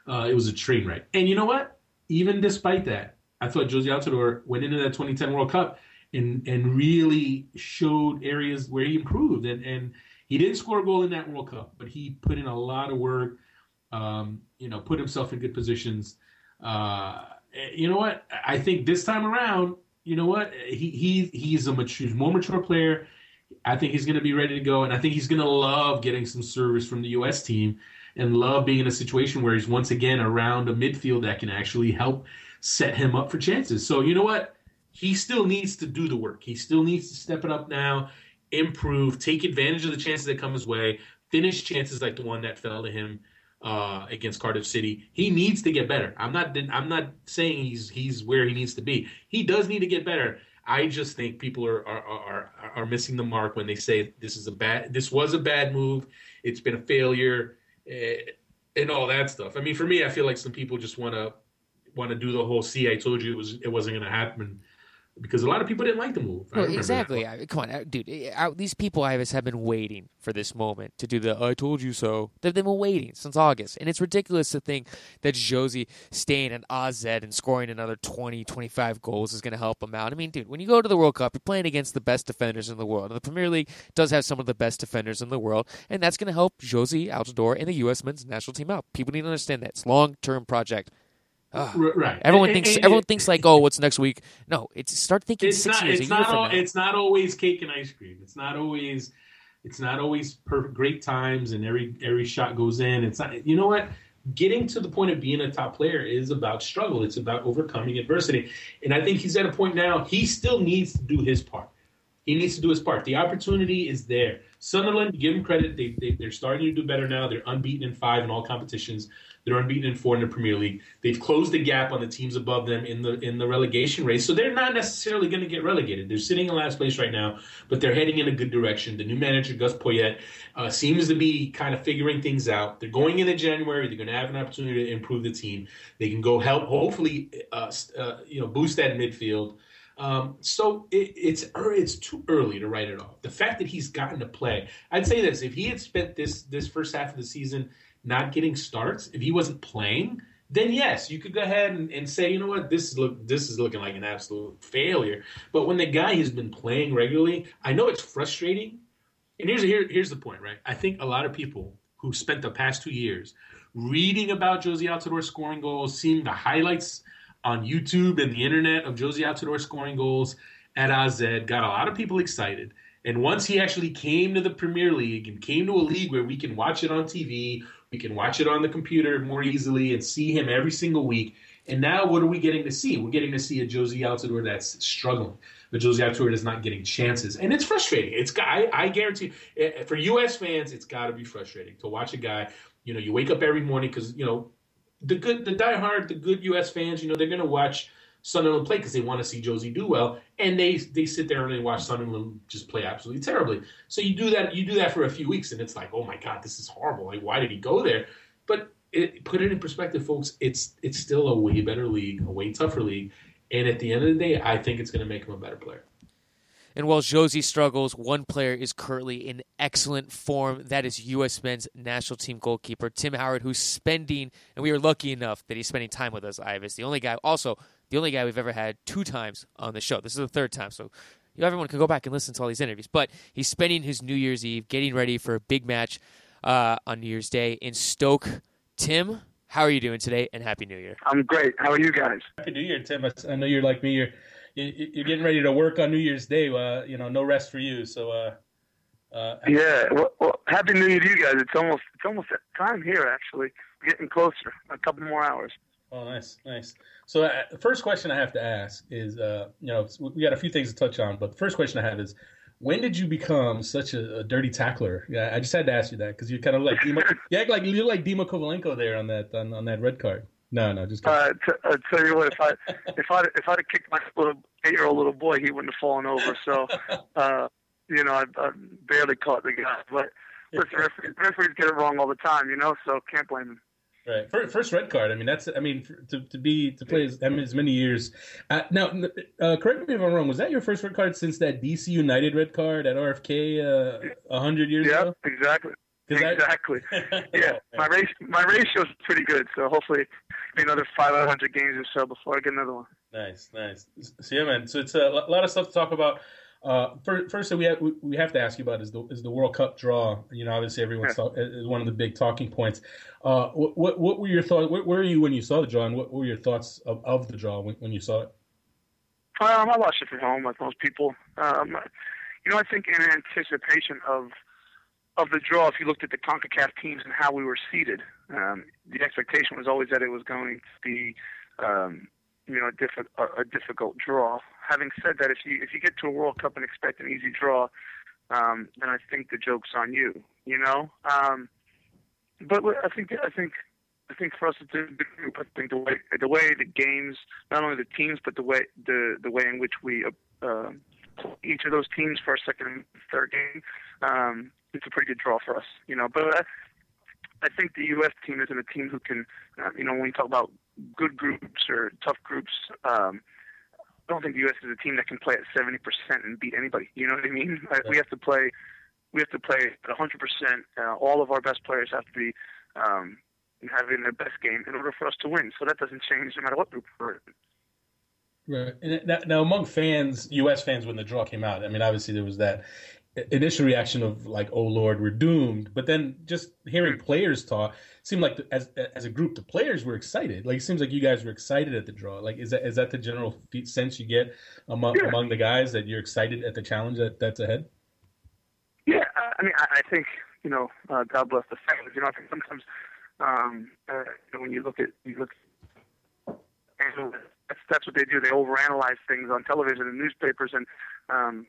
Uh, it was a train wreck. And you know what? Even despite that, I thought Jozy Altidore went into that 2010 World Cup and and really showed areas where he improved. And and he didn't score a goal in that World Cup, but he put in a lot of work. Um, you know, put himself in good positions. Uh, you know what? I think this time around, you know what? He he he's a mature, more mature player. I think he's going to be ready to go, and I think he's going to love getting some service from the U.S. team, and love being in a situation where he's once again around a midfield that can actually help set him up for chances. So you know what? He still needs to do the work. He still needs to step it up now improve, take advantage of the chances that come his way, finish chances like the one that fell to him uh, against Cardiff City. He needs to get better. I'm not. I'm not saying he's he's where he needs to be. He does need to get better. I just think people are are, are, are missing the mark when they say this is a bad. This was a bad move. It's been a failure, eh, and all that stuff. I mean, for me, I feel like some people just want to want to do the whole "see, I told you it was it wasn't going to happen." Because a lot of people didn't like the move. No, exactly. I, come on, uh, dude. I, uh, these people, Ives, have been waiting for this moment to do the "I told you so." They've been waiting since August, and it's ridiculous to think that Jozy staying at AZ and scoring another 20, 25 goals is going to help him out. I mean, dude, when you go to the World Cup, you're playing against the best defenders in the world. And the Premier League does have some of the best defenders in the world, and that's going to help Jozy Altidore and the U.S. men's national team out. People need to understand that it's long term project. Ah. Right. Everyone and, thinks and, everyone thinks like, oh, what's next week? No, it's start thinking it's six not, years. It's a year not. from All, now. It's not always cake and ice cream. It's not always. It's not always perfect, great times, and every every shot goes in. It's not. You know what? Getting to the point of being a top player is about struggle. It's about overcoming adversity, and I think he's at a point now. He still needs to do his part. He needs to do his part. The opportunity is there. Sunderland, give him credit. They, they, they're starting to do better now. They're unbeaten in five in all competitions. They're unbeaten in four in the Premier League. They've closed the gap on the teams above them in the in the relegation race. So they're not necessarily going to get relegated. They're sitting in last place right now, but they're heading in a good direction. The new manager Gus Poyet uh, seems to be kind of figuring things out. They're going into January. They're going to have an opportunity to improve the team. They can go help, hopefully, uh, uh, you know, boost that midfield. Um, so it, it's it's too early to write it off. The fact that he's gotten to play, I'd say this: if he had spent this this first half of the season not getting starts, if he wasn't playing, then yes, you could go ahead and, and, say, you know what, this is look this is looking like an absolute failure. But when the guy has been playing regularly, I know it's frustrating. And here's here, here's the point, right? I think a lot of people who spent the past two years reading about Jozy Altidore scoring goals, seeing the highlights on YouTube and the internet of Jozy Altidore scoring goals at AZ got a lot of people excited. And once he actually came to the Premier League and came to a league where we can watch it on TV, we can watch it on the computer more easily and see him every single week. And now what are we getting to see? We're getting to see a Jozy Altidore that's struggling. The Jozy Altidore is not getting chances. And it's frustrating. It's I, I guarantee eh, for US fans, it's got to be frustrating to watch a guy, you know, you wake up every morning because, you know, the good, the diehard, the good U.S. fans, you know, they're to watch Sunderland play because they want to see Jozy do well, and they they sit there and they watch Sunderland just play absolutely terribly. So you do that, you do that for a few weeks, and it's like, oh my god, this is horrible. Like, why did he go there? But it, put it in perspective, folks. It's it's still a way better league, a way tougher league, and at the end of the day, I think it's going to make him a better player. And while Jozy struggles, one player is currently in excellent form. That is U.S. men's national team goalkeeper Tim Howard, who's spending, and we are lucky enough that he's spending time with us, Ives. The only guy, also, the only guy we've ever had two times on the show. This is the third time, so you know, everyone can go back and listen to all these interviews. But he's spending his New Year's Eve getting ready for a big match uh, on New Year's Day in Stoke. Tim, how are you doing today? And Happy New Year. I'm great. How are you guys? Happy New Year, Tim. I know you're like me. You're you're getting ready to work on New Year's Day. Uh, you know, no rest for you. So, uh, uh, yeah. Well, well, happy New Year to you guys. It's almost it's almost time here. Actually, We're getting closer. A couple more hours. Oh, nice, nice. So, uh, the first question I have to ask is, uh, you know, we got a few things to touch on, but the first question I have is, when did you become such a, a dirty tackler? Yeah, I just had to ask you that because you kind of like Dema, you act like you're like Dema Kovalenko there on that on, on that red card. No, no, just. Uh, t- I tell you what, if I if I if I'd have kicked my little eight year old little boy, he wouldn't have fallen over. So, uh, you know, I, I barely caught the guy. But listen, referees, referees get it wrong all the time, you know, so can't blame him. Right, first red card. I mean, that's. I mean, to, to be to play as, I mean, as many years. Uh, now, uh, correct me if I'm wrong. Was that your first red card since that DC United red card at RFK uh, a uh, hundred years yeah, ago? Yeah, exactly. Exactly. yeah, my race my ratio is pretty good, so hopefully another 500 games or so before I get another one. Nice, nice. So yeah, man. So it's a lot of stuff to talk about. Uh, first, first we have we have to ask you about is the is the World Cup draw. You know, obviously everyone's talk, is one of the big talking points. Uh, what, what, what were your thoughts? Where, where, were you when you saw the draw, and what were your thoughts of, of the draw when, when you saw it? Um, I watched it from home like most people. Um, you know, I think in anticipation of of the draw, if you looked at the CONCACAF teams and how we were seated, um, the expectation was always that it was going to be, um, you know, a, diffi- a, difficult draw. Having said that, if you if you get to a World Cup and expect an easy draw, um, then I think the joke's on you. You know, um, but I think I think I think for us it's a good group. I think the way the way the games, not only the teams, but the way the the way in which we uh, uh each of those teams for our second third game. Um, it's a pretty good draw for us, you know. But I, I think the U.S. team isn't a team who can, uh, you know, when you talk about good groups or tough groups, um, I don't think the U.S. is a team that can play at 70% and beat anybody. You know what I mean? We have to play. We have to play at 100%. Uh, all of our best players have to be um, having their best game in order for us to win. So that doesn't change no matter what group we're in. Right. And now, among fans, U.S. fans, when the draw came out, I mean, obviously there was that initial reaction of like, "Oh Lord, we're doomed." But then just hearing players talk, seemed like the, as as a group, the players were excited. Like it seems like you guys were excited at the draw. Like is that is that the general sense you get among yeah. among the guys that you're excited at the challenge that that's ahead? Yeah, I mean, I think you know, uh, God bless the fans. You know, I think sometimes um, uh, when you look at you look. That's that's what they do. They overanalyze things on television and newspapers, and um,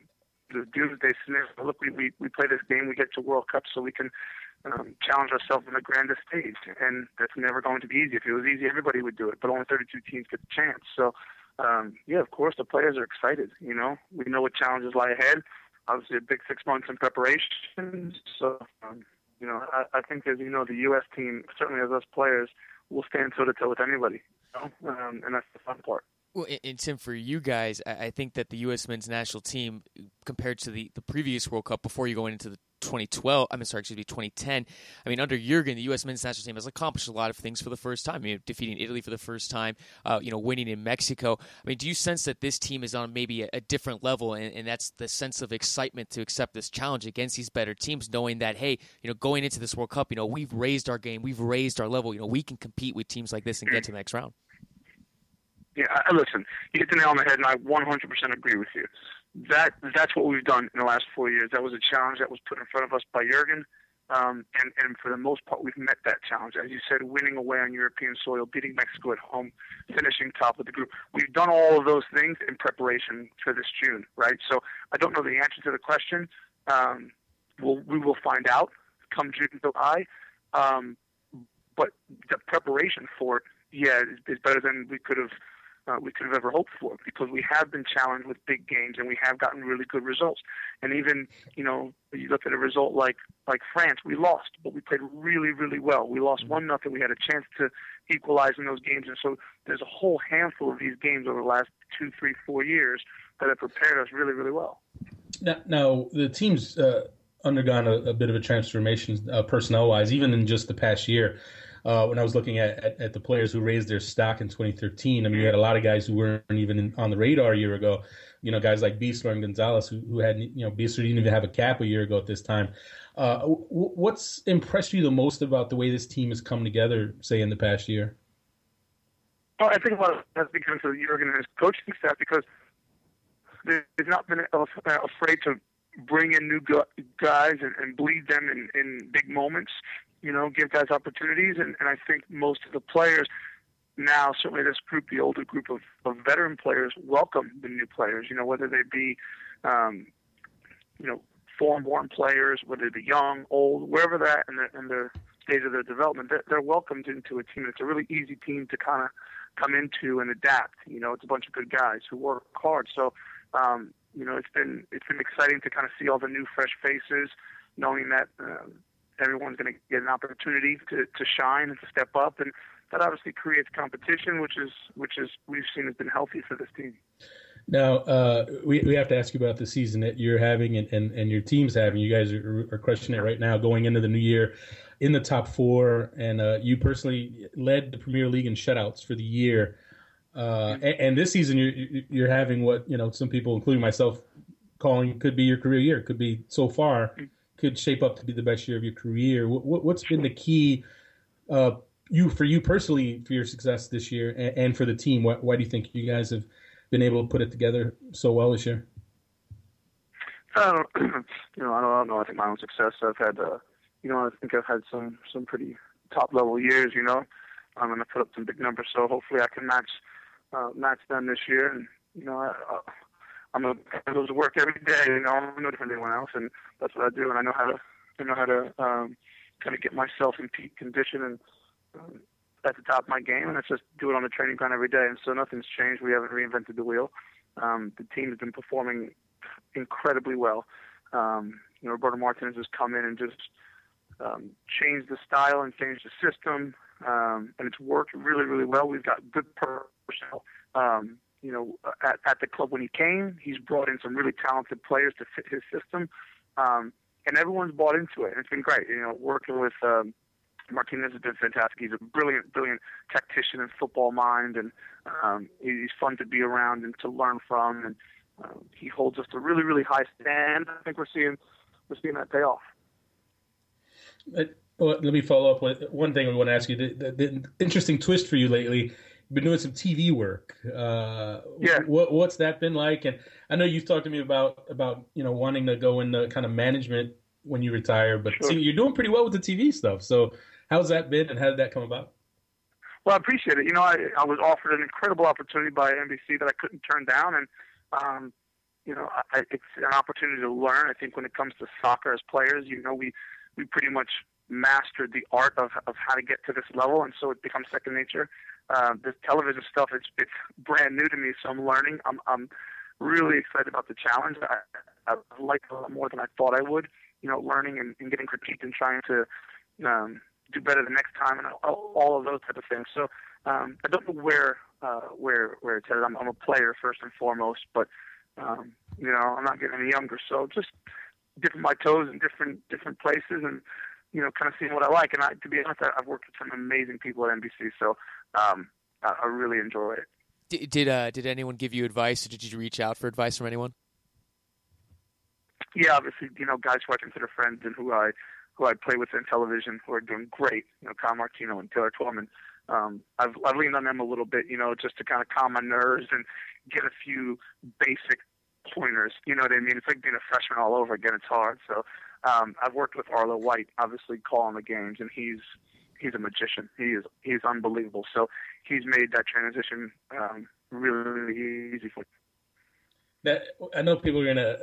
the doomsday scenario. Look, we, we we play this game. We get to World Cup so we can um, challenge ourselves on the grandest stage, and that's never going to be easy. If it was easy, everybody would do it, but only 32 teams get the chance. So, um, yeah, of course, the players are excited. You know, we know what challenges lie ahead. Obviously, a big six months in preparation. So, um, you know, I, I think as you know, the U.S. team, certainly as us players, will stand toe to toe with anybody You know? um, and that's the fun part. Well, and Tim, for you guys, I think that the U.S. men's national team, compared to the, the previous World Cup before you go into the 2012, I'm sorry, excuse me, 2010. I mean, under Jurgen, the U.S. men's national team has accomplished a lot of things for the first time. I mean, defeating Italy for the first time, uh, you know, winning in Mexico. I mean, do you sense that this team is on maybe a, a different level, and, and, that's the sense of excitement to accept this challenge against these better teams, knowing that hey, you know, going into this World Cup, you know, we've raised our game, we've raised our level. You know, we can compete with teams like this and get to the next round. Yeah, I, listen, you hit the nail on the head, and I 100% agree with you. That that's what we've done in the last four years. That was a challenge that was put in front of us by Jurgen, um, and and for the most part, we've met that challenge. As you said, winning away on European soil, beating Mexico at home, finishing top of the group. We've done all of those things in preparation for this June, right? So I don't know the answer to the question. Um, we'll, we will find out come June, July. Um, but the preparation for it, yeah, is, is better than we could have uh, we could have ever hoped for because we have been challenged with big games and we have gotten really good results. And even you know you look at a result like like France, we lost, but we played really really well. We lost one nothing. We had a chance to equalize in those games, and so there's a whole handful of these games over the last two, three, four years that have prepared us really really well. Now, now the team's uh, undergone a, a, bit of a transformation uh, personnel wise, even in just the past year uh, when I was looking at, at, at, the players who raised their stock in 2013. I mean, you had a lot of guys who weren't even in, on the radar a year ago. You know, guys like Besler and Gonzalez, who, who had, you know, Besler didn't even have a cap a year ago at this time. Uh, w- what's impressed you the most about the way this team has come together, say, in the past year? Well, I think a lot of that's because of Jurgen and his coaching staff because they've not been afraid to bring in new guys and, and bleed them in, in big moments you know, give guys opportunities. And, and I think most of the players now, certainly this group, the older group of, of veteran players, welcome the new players, you know, whether they be, um, you know, foreign-born players, whether they be young, old, wherever they're at in the, in the stage of their development, they're, they're welcomed into a team. It's a really easy team to kind of come into and adapt. You know, it's a bunch of good guys who work hard. So, um, you know, it's been it's been exciting to kind of see all the new fresh faces, knowing that um, everyone's going to get an opportunity to, to shine and to step up, and that obviously creates competition, which is which is we've seen has been healthy for this team. Now uh, we we have to ask you about the season that you're having and, and, and your team's having. You guys are, are crushing it right now, going into the new year in the top four, and uh, you personally led the Premier League in shutouts for the year. Uh, and, and, this season, you're you're having what you know some people, including myself, calling could be your career year. Could be so far could shape up to be the best year of your career. What, has been the key, uh, you for you personally for your success this year, and, and for the team? Why, why, do you think you guys have been able to put it together so well this year? You know, I don't, I don't, know. I think my own success. I've had, uh, you know, I think I've had some some pretty top level years. You know, I'm going to put up some big numbers. So hopefully, I can match uh, match them this year. And you know, I'm a I go to work every day. You know, I'm no different than anyone else, and that's what I do. And I know how to I know how to um, kind of get myself in peak condition and um, at the top of my game, and it's just do it on the training ground every day. And so nothing's changed. We haven't reinvented the wheel. Um, the team has been performing incredibly well. Um, you know, Roberto Martinez has come in and just um, changed the style and changed the system, um, and it's worked really, really well. We've got good personnel. Um, you know, at, at the club when he came. He's brought in some really talented players to fit his system, um, and everyone's bought into it. And it's been great. You know, working with um, Martinez has been fantastic. He's a brilliant, brilliant tactician and football mind, and um, he's fun to be around and to learn from. And uh, he holds us to really, really high stand. I think we're seeing we're seeing that pay off. Well, let me follow up with one thing I want to ask you. The, the, the interesting twist for you lately. Been doing some TV work. Uh, yeah. What, what's that been like? And I know you've talked to me about about you know wanting to go into kind of management when you retire, but Sure. see, you're doing pretty well with the TV stuff. So how's that been, and how did that come about? Well, I appreciate it. You know, I, I was offered an incredible opportunity by NBC that I couldn't turn down, and um, you know, I, it's an opportunity to learn. I think when it comes to soccer as players, you know, we we pretty much mastered the art of of how to get to this level, and so it becomes second nature. Uh, this television stuff, it's it's brand new to me, so I'm learning. I'm I'm really excited about the challenge. I, I like it a lot more than I thought I would. You know, learning and, and getting critiqued and trying to um, do better the next time, and all, all of those type of things. So um, I don't know where uh, where where it's headed. I'm, I'm a player first and foremost, but um, you know I'm not getting any younger, so just dipping my toes in different different places and you know kind of seeing what I like. And I, to be honest, I- I've worked with some amazing people at NBC, so um, I, I really enjoy it. Did did, uh, did anyone give you advice, or did you reach out for advice from anyone? yeah, obviously, you know, guys who I consider friends and who I who I play with in television who are doing great. You know, Kyle Martino and Taylor Twellman. Um, I've I've leaned on them a little bit, you know, just to kind of calm my nerves and get a few basic pointers. You know what I mean? It's like being a freshman all over again. It's hard. So um, I've worked with Arlo White, obviously calling the games, and he's he's a magician. He is he's unbelievable. So he's made that transition um, really easy for me. That I know people are gonna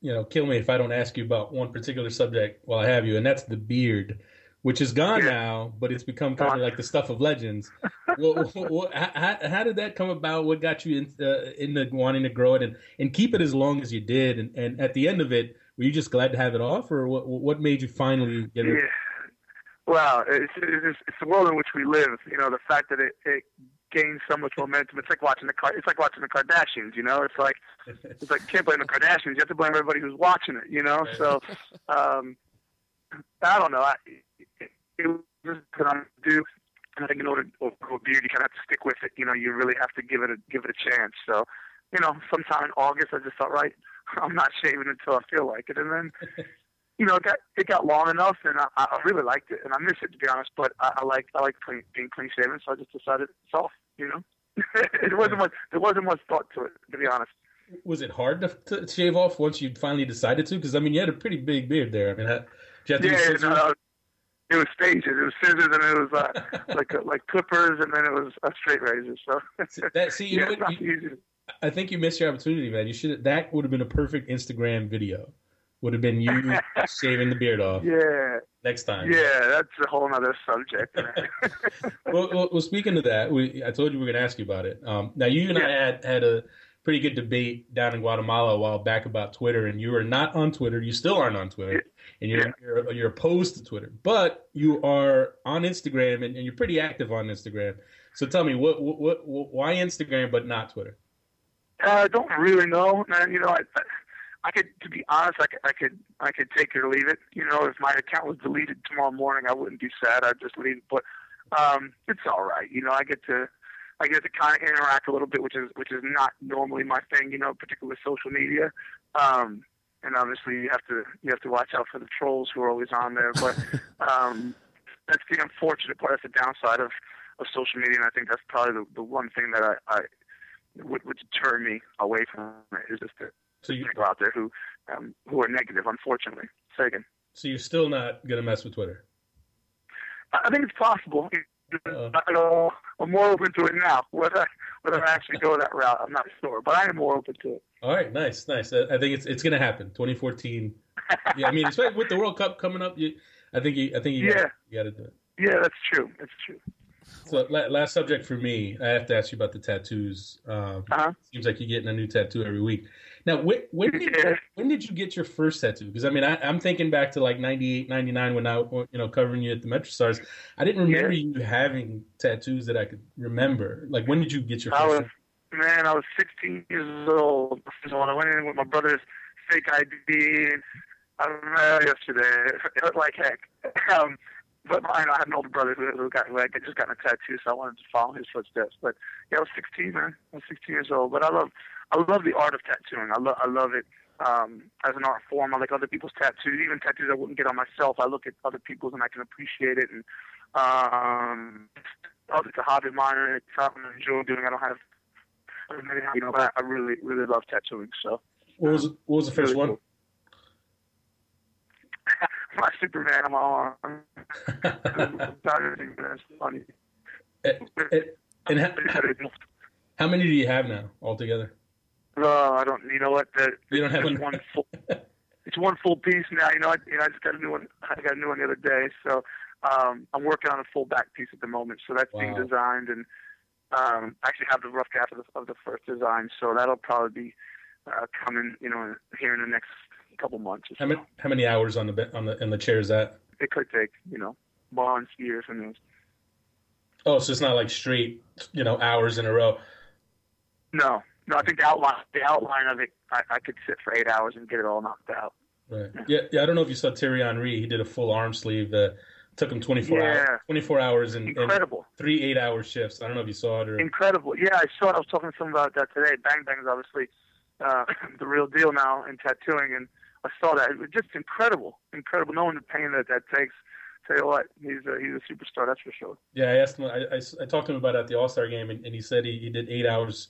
you know kill me if I don't ask you about one particular subject while I have you, and that's the beard, which is gone Yeah. now, but it's become kind of like the stuff of legends. well, well, how, how did that come about? What got you in, uh, into wanting to grow it and, and keep it as long as you did? And, and at the end of it, were you just glad to have it off, or what? What made you finally get it? Yeah. Well, it's, it's it's the world in which we live. You know, the fact that it, it gains so much momentum. It's like watching the Car- it's like watching the Kardashians. You know, it's like it's like you can't blame the Kardashians. You have to blame everybody who's watching it. You know, Right. so um, I don't know. I, it, it was just what I do. I think in order to grow a beard, you kind of have to stick with it. You know, you really have to give it a give it a chance. So, you know, sometime in August, I just thought, right, I'm not shaving until I feel like it, and then you know, it got it got long enough, and I, I really liked it, and I miss it to be honest. But I, I like I like clean, being clean shaven, so I just decided it's off. You know, it wasn't much there wasn't much thought to it to be honest. Was it hard to, to shave off once you finally decided to? Because I mean, you had a pretty big beard there. I mean, how, did you have to Yeah, no, it was stages. It was scissors, and it was uh, like like clippers, and then it was a straight razor. So that see, you yeah, know it's not You- easy. I think you missed your opportunity, man. You should that would have been a perfect Instagram video. Would have been you shaving the beard off Yeah, next time. yeah, that's a whole other subject. Well, well, well, speaking of that, we I told you we were going to ask you about it. Um, now you and I had had a pretty good debate down in Guatemala a while back about Twitter, and you are not on Twitter. You still aren't on Twitter, and you're Yeah. you're, you're opposed to Twitter, but you are on Instagram, and, and you're pretty active on Instagram. So tell me, what, what, what, why Instagram but not Twitter? Uh, I don't really know. You know, I, I could, to be honest, I could, I could, I could take it or leave it. You know, if my account was deleted tomorrow morning, I wouldn't be sad. I'd just leave it. But um, it's all right. You know, I get to, I get to kind of interact a little bit, which is, which is not normally my thing. You know, particularly with social media. Um, and obviously, you have to, you have to watch out for the trolls who are always on there. But um, that's the unfortunate part. That's the downside of, of social media, and I think that's probably the, the one thing that I, I would, would deter me away from it. is just the So you people out there who um, who are negative. Unfortunately, say again. so you're still not going to mess with Twitter? I think it's possible. Uh, I know I'm more open to it now. Whether I, whether I actually go that route, I'm not sure, but I am more open to it. All right, nice, nice. I, I think it's it's going to happen. 2014. Yeah, I mean, especially with the World Cup coming up, you, I think you, I think you, Yeah. got, you got to do it. Yeah, that's true. That's true. So last subject for me, I have to ask you about the tattoos. Um, Uh-huh. Seems like you're getting a new tattoo every week. Now, when, when did Yeah. when did you get your first tattoo? Because I mean, I, I'm thinking back to like 98, 99 when I you know covering you at the MetroStars. I didn't remember Yeah. you having tattoos that I could remember. Like, when did you get your I first? was one? man, I was 16 years old. So when I went in with my brother's fake ID, and I remember yesterday, it hurt like heck. Um, but I, I had an older brother who, who got who had just gotten a tattoo, so I wanted to follow his footsteps. But yeah, I was 16, man. I was 16 years old. But I love, I love the art of tattooing. I love, I love it um, as an art form. I like other people's tattoos, even tattoos I wouldn't get on myself. I look at other people's and I can appreciate it. And um, it's a hobby of mine, and it's something I enjoy doing. I don't have, you know, but I really, really love tattooing. So. What was what was the first really one? cool. My Superman on my arm. That's funny. And how, how many do you have now altogether? No, I don't. You know what? The, You don't have it's one? one full. It's one full piece now. You know, I, you know, I just got a new one. I got a new one the other day. So um, I'm working on a full back piece at the moment. So that's being designed, and um, I actually have the rough draft of the, of the first design. So that'll probably be uh, coming. You know, here in the next couple months. Or How many how many hours on the on the in the chair is that? It could take you know months, years, and Oh, so it's not like straight, you know, hours in a row. no, no. I think the outline, the outline of it, I, I could sit for eight hours and get it all knocked out. Right. Yeah, yeah. I don't know if you saw Thierry Henry. He did a full arm sleeve. Uh, took him 24 Yeah. hours. 24 hours and, and Incredible. three eight-hour shifts. I don't know if you saw it or. incredible. Yeah, I saw it. I was talking to someone about that today. Bang Bang is obviously uh, the real deal now in tattooing, and I saw that. It was just incredible, incredible. Knowing the pain that that takes. Tell you what, he's a, he's a superstar. That's for sure. Yeah, I asked him. I, I, I talked to him about it at the All Star game, and, and he said he, he did eight hours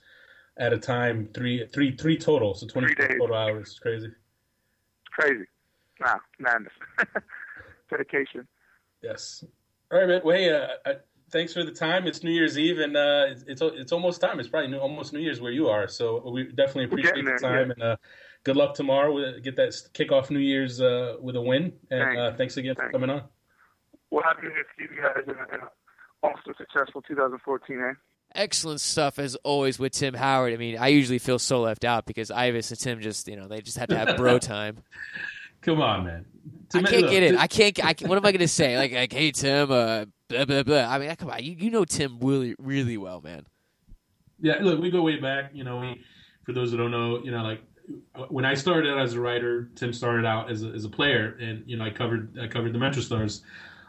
at a time, three three three total, so 24 total hours. It's crazy. It's crazy. Nah, madness. Dedication. Yes. All right, man. Well, hey, uh, uh, thanks for the time. It's New Year's Eve, and uh, it's, it's it's almost time. It's probably new, almost New Year's where you are. So we definitely appreciate the time, and uh, good luck tomorrow. With, get that kick off New Year's uh, with a win, and Thanks. uh, thanks again for coming on. We'll have you you guys in a, in a also successful 2014, eh? Excellent stuff as always with Tim Howard. I mean, I usually feel so left out because Ives and Tim just, you know, they just had to have bro time. Come on, man. I can't get it. I can't. I can, what am I going to say? Like, like, hey Tim, uh, blah blah blah. I mean, come on, you, you know Tim really, really well, man. Yeah, look, we go way back. You know, we, for those who don't know, you know, like when I started out as a writer, Tim started out as a, as a player, and you know, I covered I covered the MetroStars,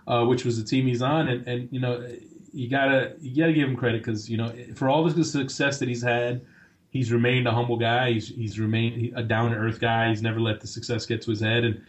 uh, which was the team he's on, and, and you know, you gotta you gotta give him credit because you know, for all the success that he's had, he's remained a humble guy. He's he's remained a down to earth guy. He's never let the success get to his head, and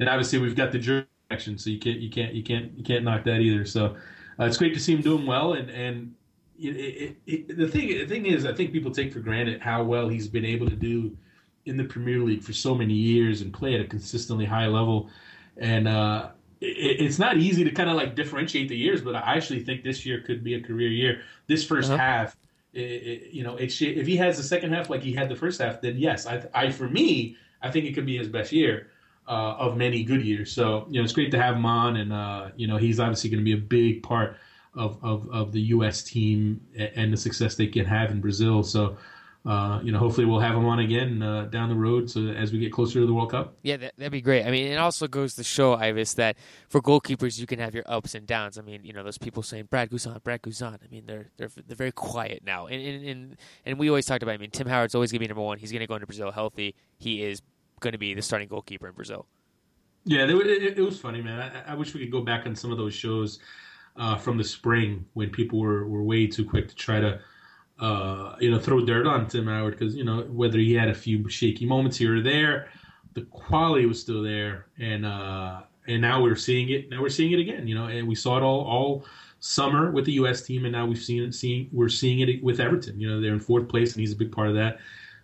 and obviously we've got the jury action, so you can't you can't you can't you can't knock that either. So uh, it's great to see him doing well, and and it, it, it, the thing the thing is, I think people take for granted how well he's been able to do in the Premier League for so many years and play at a consistently high level, and uh, it, it's not easy to kind of like differentiate the years. But I actually think this year could be a career year. This 1st Uh-huh. half. It, it, you know, if he has the second half like he had the first half, then yes, I, I for me, I think it could be his best year uh, of many good years. So you know, it's great to have him on, and uh, you know, he's obviously going to be a big part of, of, of the U.S. team and the success they can have in Brazil. So uh, you know, hopefully we'll have him on again uh, down the road. So as we get closer to the World Cup. Yeah, that, that'd be great. I mean, it also goes to show, Ives, that for goalkeepers, you can have your ups and downs. I mean, you know, those people saying Brad Guzan, Brad Guzan. I mean, they're they're they're very quiet now, and and and, and we always talked about. I mean, Tim Howard's always going to be number one. He's going to go into Brazil healthy. He is going to be the starting goalkeeper in Brazil. Yeah, they, it, it was funny, man. I, I wish we could go back on some of those shows uh, from the spring when people were, were way too quick to try to, uh, you know, throw dirt on Tim Howard because you know whether he had a few shaky moments here or there, the quality was still there, and uh, and now we're seeing it. Now we're seeing it again, you know, and we saw it all all summer with the U.S. team, and now we've seen it. Seeing we're seeing it with Everton. You know, they're in fourth place, and he's a big part of that.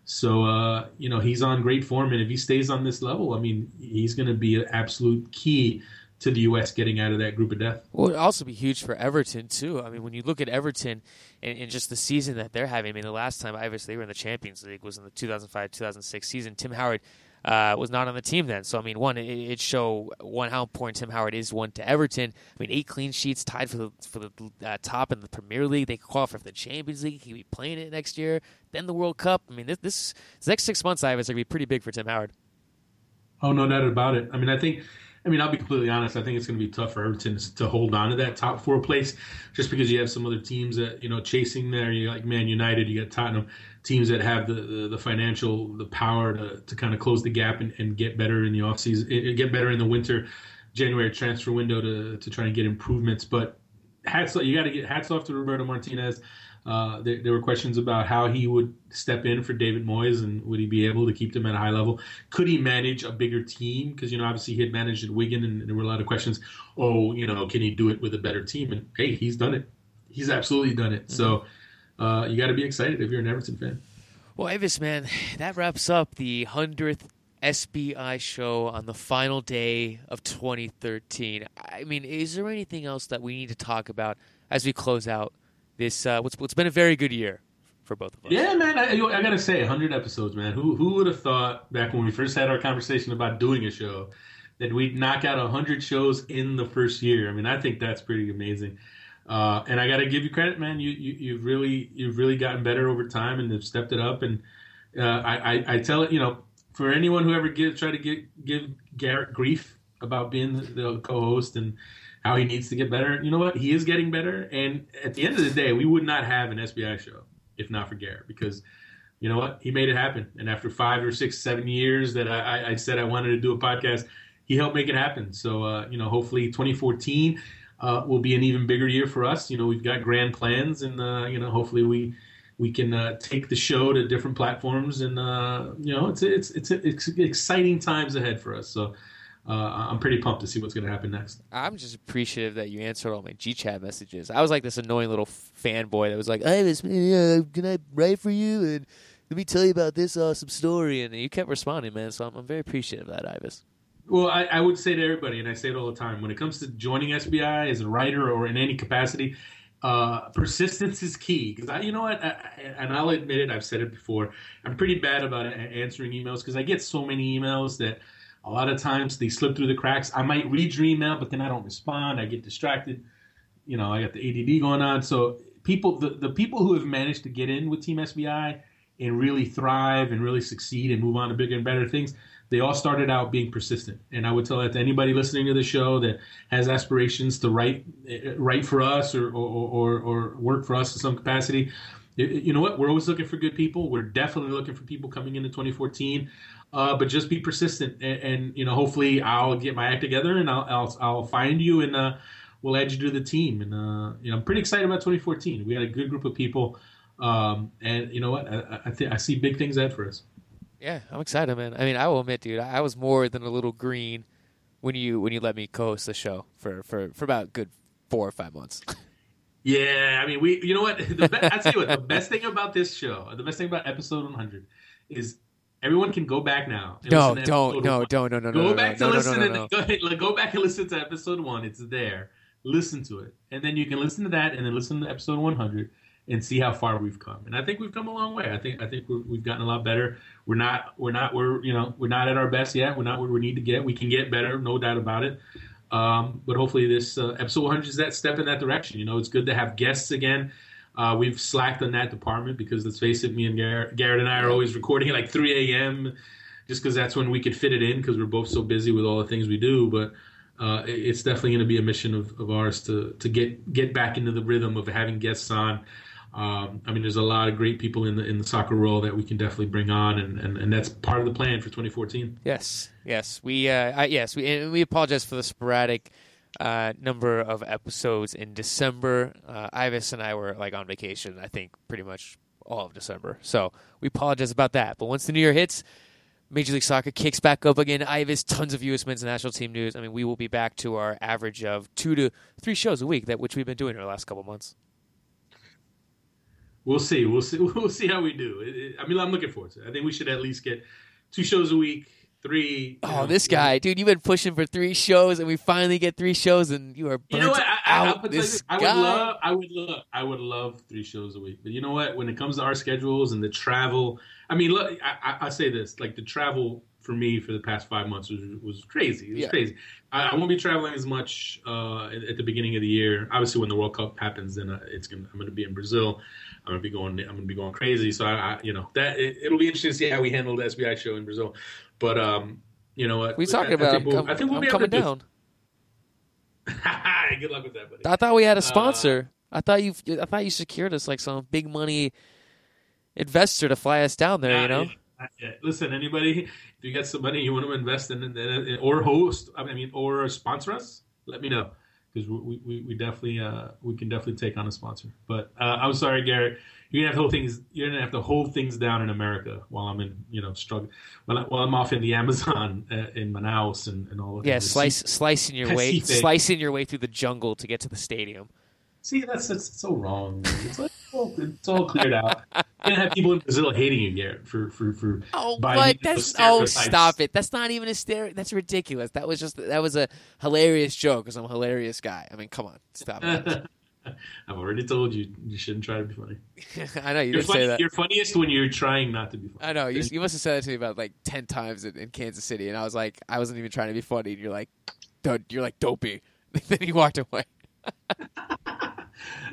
So uh, you know he's on great form, and if he stays on this level, I mean he's going to be an absolute key to the U.S. getting out of that group of death. Well, it'd also be huge for Everton too. I mean, when you look at Everton and, and just the season that they're having. I mean, the last time obviously they were in the Champions League was in the 2005-2006 season. Tim Howard uh, was not on the team then. So I mean, one it, it show one how important Tim Howard is one to Everton. I mean, eight clean sheets, tied for the for the uh, top in the Premier League. They could qualify for the Champions League. He could be playing it next year. Then the World Cup. I mean, this this, this next six months, Ives, are gonna be pretty big for Tim Howard. Oh, no doubt about it. I mean, I think, I mean, I'll be completely honest. I think it's going to be tough for Everton to hold on to that top four place, just because you have some other teams that you know chasing there. You like Man United, you got Tottenham. teams that have the, the, the financial the power to, to kind of close the gap and, and get better in the offseason, eh, eh, get better in the winter January transfer window to to try and get improvements. But hats you got to get hats off to Roberto Martinez. Uh, there, there, were questions about how he would step in for David Moyes and would he be able to keep them at a high level? Could he manage a bigger team? Because you know, obviously he had managed at Wigan, and there were a lot of questions. Oh, you know, can he do it with a better team? And hey, he's done it. He's absolutely done it. Mm-hmm. So uh, you got to be excited if you're an Everton fan. Well, Ives, man, that wraps up the hundredth SBI show on the final day of 2013. I mean, is there anything else that we need to talk about as we close out this? Uh, what's what's been a very good year for both of us. Yeah, man. I, I gotta say, 100 episodes, man. Who who would have thought back when we first had our conversation about doing a show that we'd knock out 100 shows in the first year? I mean, I think that's pretty amazing. Uh, and I got to give you credit, man. You, you have really you've really gotten better over time and have stepped it up. And uh, I, I, I tell it, you know, for anyone who ever give try to get, give Garrett grief about being the, the, co-host and how he needs to get better, you know what? He is getting better. And at the end of the day, we would not have an SBI show if not for Garrett because you know what? He made it happen. And after five or six, seven years that I, I said I wanted to do a podcast, he helped make it happen. So uh, you know, hopefully 2014 uh, will be an even bigger year for us. You know, we've got grand plans, and uh, you know, hopefully we we can uh, take the show to different platforms, and uh, you know, it's it's it's, it's exciting times ahead for us. So. Uh, I'm pretty pumped to see what's going to happen next. I'm just appreciative that you answered all my GChat messages. I was like this annoying little fanboy that was like, "Hey, Miss, uh, can I write for you and let me tell you about this awesome story?" And you kept responding, man. So I'm, I'm very appreciative of that, Ives. Well, I, I, would say to everybody, and I say it all the time, when it comes to joining SBI as a writer or in any capacity, uh, persistence is key. Because I, you know what, I, and I'll admit it, I've said it before. I'm pretty bad about answering emails because I get so many emails that a lot of times they slip through the cracks. I might read your email, but then I don't respond. I get distracted. You know, I got the ADD going on. So people, the, the people who have managed to get in with Team SBI and really thrive and really succeed and move on to bigger and better things they all started out being persistent. And I would tell that to anybody listening to the show that has aspirations to write write for us or or, or, or work for us in some capacity. You know what? We're always looking for good people. We're definitely looking for people coming into 2014. Uh, but just be persistent, and, and, you know, hopefully, I'll get my act together, and I'll I'll, I'll find you, and uh, we'll add you to the team. And uh, you know, I'm pretty excited about 2014. We had a good group of people, um, and you know what? I, I, th- I see big things ahead for us. Yeah, I'm excited, man. I mean, I will admit, dude, I was more than a little green when you when you let me co-host the show for for for about good four or five months. yeah, I mean, we. You know what? The be- I tell you what. The best thing about this show, the best thing about episode 100, is everyone can go back now. No, don't, no, don't, no, no, go no, back no, to listen. No, no, go, ahead, go back and listen to episode one. It's there. Listen to it, and then you can listen to that, and then listen to episode 100 and see how far we've come. And I think we've come a long way. I think I think we have gotten a lot better. We're not we're not we're you know we're not at our best yet. We're not where we need to get. We can get better, no doubt about it. Um, but hopefully this uh, episode 100 is that step in that direction. You know, it's good to have guests again. Uh, we've slacked on that department because let's face it, me and Garrett, Garrett and I are always recording at like 3 a.m. just because that's when we could fit it in because we're both so busy with all the things we do. But uh, it's definitely going to be a mission of, of ours to to get get back into the rhythm of having guests on um, I mean, there's a lot of great people in the in the soccer world that we can definitely bring on, and, and, and that's part of the plan for 2014. Yes, yes, we uh, I, yes we we apologize for the sporadic uh, number of episodes in December. Uh, Ives and I were like on vacation. I think pretty much all of December, so we apologize about that. But once the new year hits. Major League Soccer kicks back up again. Ives, tons of U.S. men's national team news. I mean, we will be back to our average of two to three shows a week, that which we've been doing in the last couple months. We'll see. We'll see. We'll see how we do. It, it, I mean, I'm looking forward to it. I think we should at least get two shows a week, three. Oh, know, this guy, dude! You've been pushing for three shows, and we finally get three shows, and you are burnt you know what? I, out. I, this I would love. I would love. I would love three shows a week. But you know what? When it comes to our schedules and the travel, I mean, look. I, I say this: like the travel for me for the past five months was, was crazy. It was yeah. crazy. I, I, won't be traveling as much uh, at, at, the beginning of the year. Obviously, when the World Cup happens, then uh, it's gonna, I'm going to be in Brazil. I'm going to be going. I'm going to be going crazy. So I, I you know, that it, will be interesting to see how we handle the SBI show in Brazil. But um, you know what? We talking about? I think we'll, I'm, think we'll be coming down. Good luck with that, buddy. I thought we had a uh, sponsor. Uh, I thought you. I thought you secured us like some big money investor to fly us down there. Not you know. yet. Listen, anybody, if you get some money you want to invest in, in, in or host, I mean, or sponsor us, let me know because we, we, we definitely uh, we can definitely take on a sponsor. But uh, I'm sorry, Garrett, you're gonna have to hold things. You're gonna have to hold things down in America while I'm in, you know, struggle. While, I, while I'm off in the Amazon uh, in Manaus and, and all of Yeah, slice slicing your way slicing your way through the jungle to get to the stadium. See, that's that's so wrong. It's, like, all, it's all cleared out. You're gonna have people in Brazil hating you, Garrett, for for for. Oh, but That's oh, stop it! That's not even a stare. That's ridiculous. That was just that was a hilarious joke because I'm a hilarious guy. I mean, come on, stop it. I've already told you you shouldn't try to be funny. I know you You're, did say funny, that. you're funniest when you're trying not to be funny. I know you, you must have said that to me about like ten times in, in Kansas City, and I was like, I wasn't even trying to be funny. And you're like, "Dude, you're like dopey. then you walked away.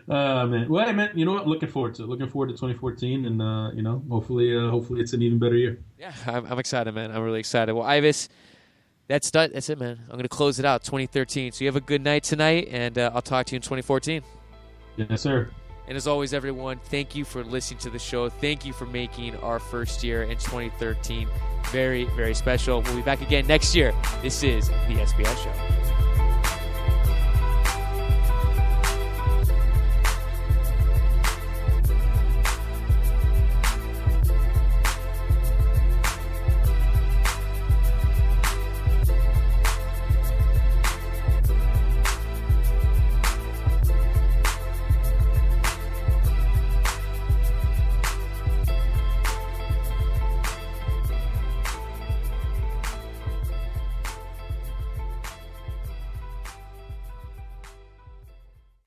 Uh, man. Well, I mean, you know what? Looking forward to it. Looking forward to 2014, and uh, you know, hopefully, uh, hopefully, it's an even better year. Yeah, I'm, I'm excited, man. I'm really excited. Well, Ives, that's done. That's it, man. I'm gonna close it out. 2013. So you have a good night tonight, and uh, I'll talk to you in 2014. Yes, sir. And as always, everyone, thank you for listening to the show. Thank you for making our first year in 2013 very, very special. We'll be back again next year. This is the SBI Show.